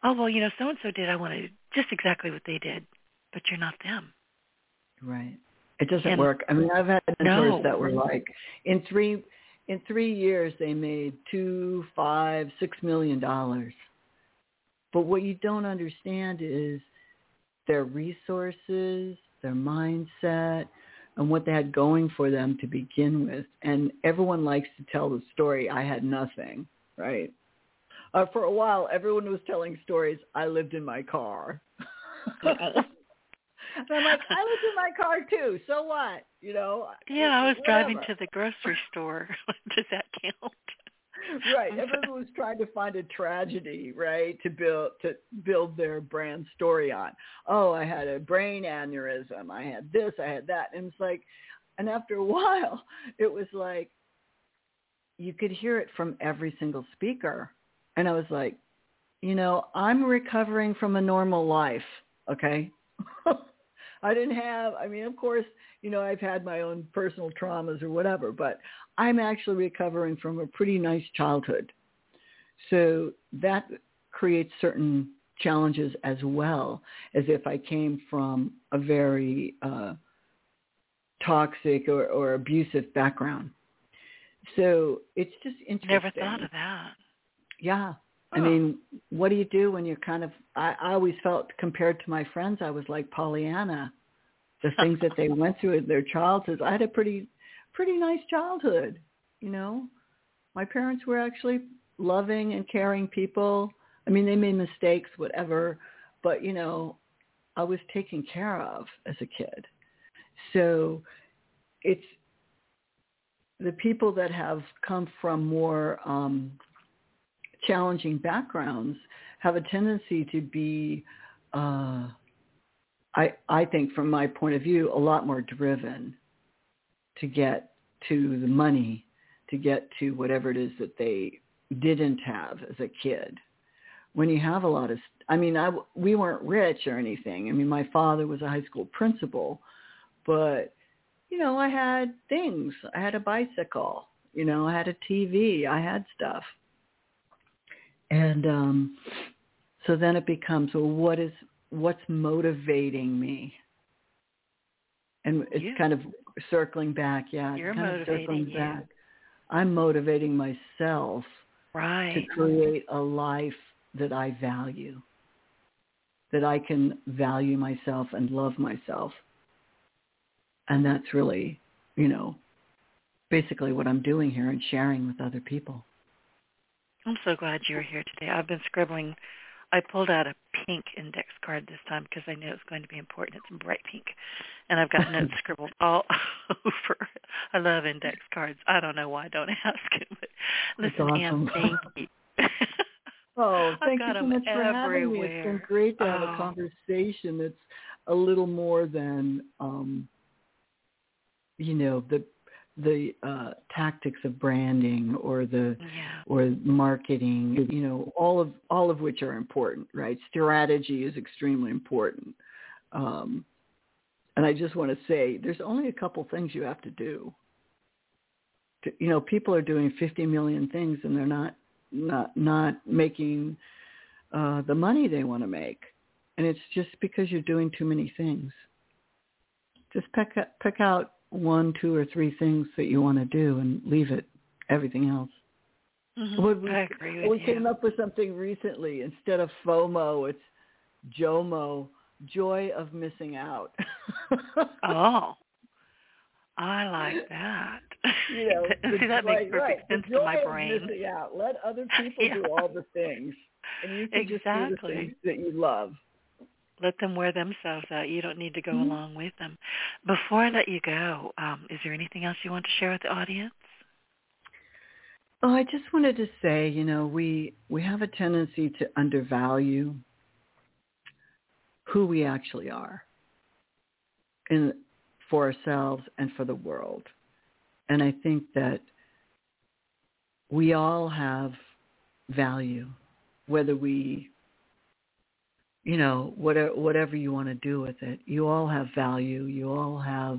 oh well, you know, so and so did. I want to do just exactly what they did, but you're not them. Right. It doesn't and, work. I mean, I've had mentors no. that were like, in three in three years they made two, five, six million dollars. But what you don't understand is their resources, their mindset, and what they had going for them to begin with. And everyone likes to tell the story, I had nothing, right? Uh, for a while, everyone was telling stories, I lived in my car. And I'm like, I was in my car too. So what? You know? Yeah, I was Whatever. driving to the grocery store. Does that count? right. Everyone was trying to find a tragedy, right, to build to build their brand story on. Oh, I had a brain aneurysm. I had this. I had that. And it's like, and after a while, it was like you could hear it from every single speaker, and I was like, you know, I'm recovering from a normal life. Okay. I didn't have, I mean, of course, you know, I've had my own personal traumas or whatever, but I'm actually recovering from a pretty nice childhood. So that creates certain challenges as well as if I came from a very uh, toxic or, or abusive background. So it's just interesting. Never thought of that. Yeah. I mean, what do you do when you're kind of? I, I always felt compared to my friends, I was like Pollyanna. The things that they went through in their childhoods. I had a pretty, pretty nice childhood. You know, my parents were actually loving and caring people. I mean, they made mistakes, whatever, but you know, I was taken care of as a kid. So, it's the people that have come from more um, challenging backgrounds have a tendency to be, uh, I, I think from my point of view, a lot more driven to get to the money, to get to whatever it is that they didn't have as a kid. When you have a lot of I mean, I we weren't rich or anything. I mean, my father was a high school principal, but you know, I had things. I had a bicycle. You know, I had a TV. I had stuff. And um so then it becomes, well, what is what's motivating me? And it's you. kind of circling back, yeah. You're kind motivating of circling you. back. I'm motivating myself Right. to create a life that I value, that I can value myself and love myself. And that's really, you know, basically what I'm doing here and sharing with other people. I'm so glad you're here today. I've been scribbling. I pulled out a pink index card this time because I knew it was going to be important. It's bright pink. And I've got notes scribbled all over. I love index cards. I don't know why. I don't ask. it. But listen, awesome. Ann, thank you. Oh, thank you so much for having me. It's been great to have Oh. a conversation It's a little more than, um, you know, the the uh, tactics of branding or the yeah. or marketing. You know, all of all of which are important, right? Strategy is extremely important. Um, and I just want to say, there's only a couple things you have to do. To, you know, people are doing 50 million things, and they're not not not making uh, the money they want to make, and it's just because you're doing too many things. Just pick pick out one, two, or three things that you want to do, and leave it everything else. Mhm. What we, I agree with we you. came up with something recently. Instead of FOMO, it's JOMO, joy of missing out. Oh, I like that. you know, See, that joy- makes perfect right, sense to my brain. Missing out. Let other people Yeah. do all the things, and you can just do the things that you love. Let them wear themselves out. You don't need to go Mhm. along with them. Before I let you go, um, is there anything else you want to share with the audience? Oh, I just wanted to say, you know, we we have a tendency to undervalue who we actually are in for ourselves and for the world. And I think that we all have value, whether we you know, whatever whatever you want to do with it. You all have value. You all have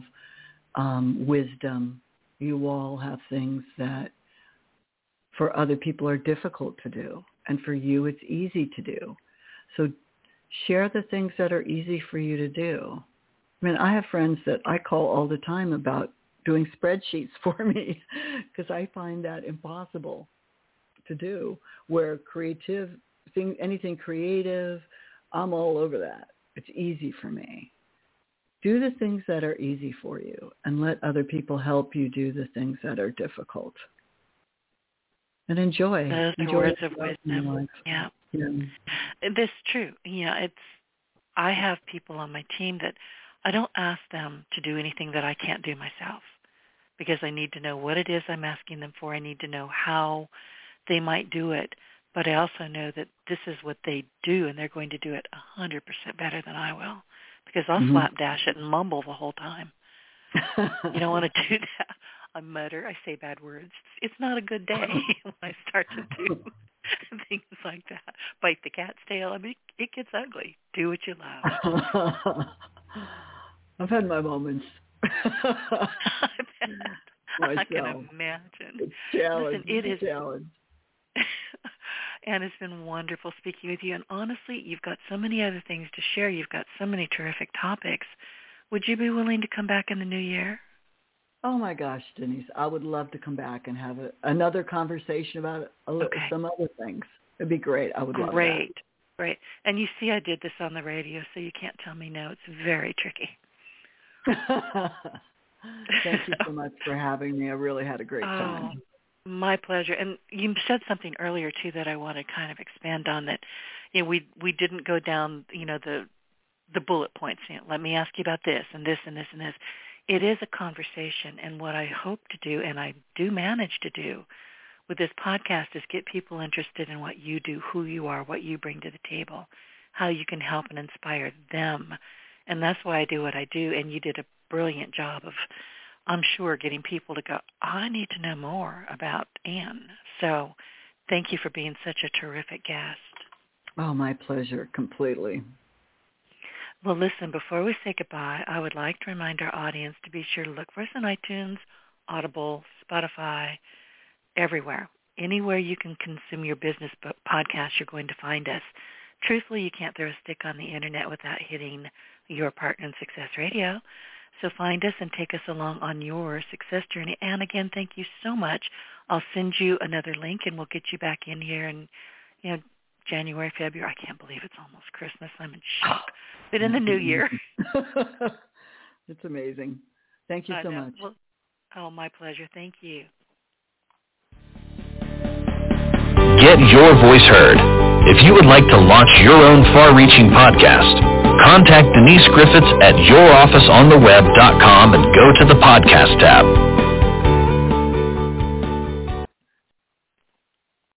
um, wisdom. You all have things that for other people are difficult to do, and for you it's easy to do. So share the things that are easy for you to do. I mean, I have friends that I call all the time about doing spreadsheets for me because I find that impossible to do. Where creative thing, anything creative, I'm all over that. It's easy for me. Do the things that are easy for you and let other people help you do the things that are difficult. And enjoy. Those enjoy words of yourself in your wisdom. Yeah. Yeah. This is true. Yeah, it's I have people on my team that I don't ask them to do anything that I can't do myself because I need to know what it is I'm asking them for. I need to know how they might do it. But I also know that this is what they do and they're going to do it a 100% better than I will because I'll Mhm. slapdash it and mumble the whole time. You don't want to do that. I mutter. I say bad words. It's not a good day when I start to do things like that. Bite the cat's tail. I mean, it gets ugly. Do what you love. I've had my moments. I bet. I can imagine. It's challenge. Listen, It's a challenge. And it's been wonderful speaking with you. And honestly, you've got so many other things to share. You've got so many terrific topics. Would you be willing to come back in the new year? Oh my gosh, Denise, I would love to come back and have a, another conversation about a, Okay. some other things. It'd be great. I would love Great. Great. And you see I did this on the radio, so you can't tell me no. It's very tricky. Thank you so much for having me. I really had a great Oh, time. My pleasure. And you said something earlier too that I want to kind of expand on. That you know we we didn't go down you know the the bullet points. You know, let me ask you about this and this and this and this. It is a conversation, and what I hope to do, and I do manage to do, with this podcast is get people interested in what you do, who you are, what you bring to the table, how you can help and inspire them. And that's why I do what I do. And you did a brilliant job of I'm sure getting people to go, I need to know more about Ann. So thank you for being such a terrific guest. Oh, my pleasure, completely. Well, listen, before we say goodbye, I would like to remind our audience to be sure to look for us on iTunes, Audible, Spotify, everywhere. Anywhere you can consume your business podcast, you're going to find us. Truthfully, you can't throw a stick on the internet without hitting your partner in Success Radio. So find us and take us along on your success journey. And again, thank you so much. I'll send you another link and we'll get you back in here and you know January, February. I can't believe it's almost Christmas. I'm in shock. But in the new year. it's amazing. Thank you so much. Well, oh, my pleasure. Thank you. Get your voice heard. If you would like to launch your own far-reaching podcast, contact Denise Griffiths at yourofficeontheweb.com and go to the podcast tab.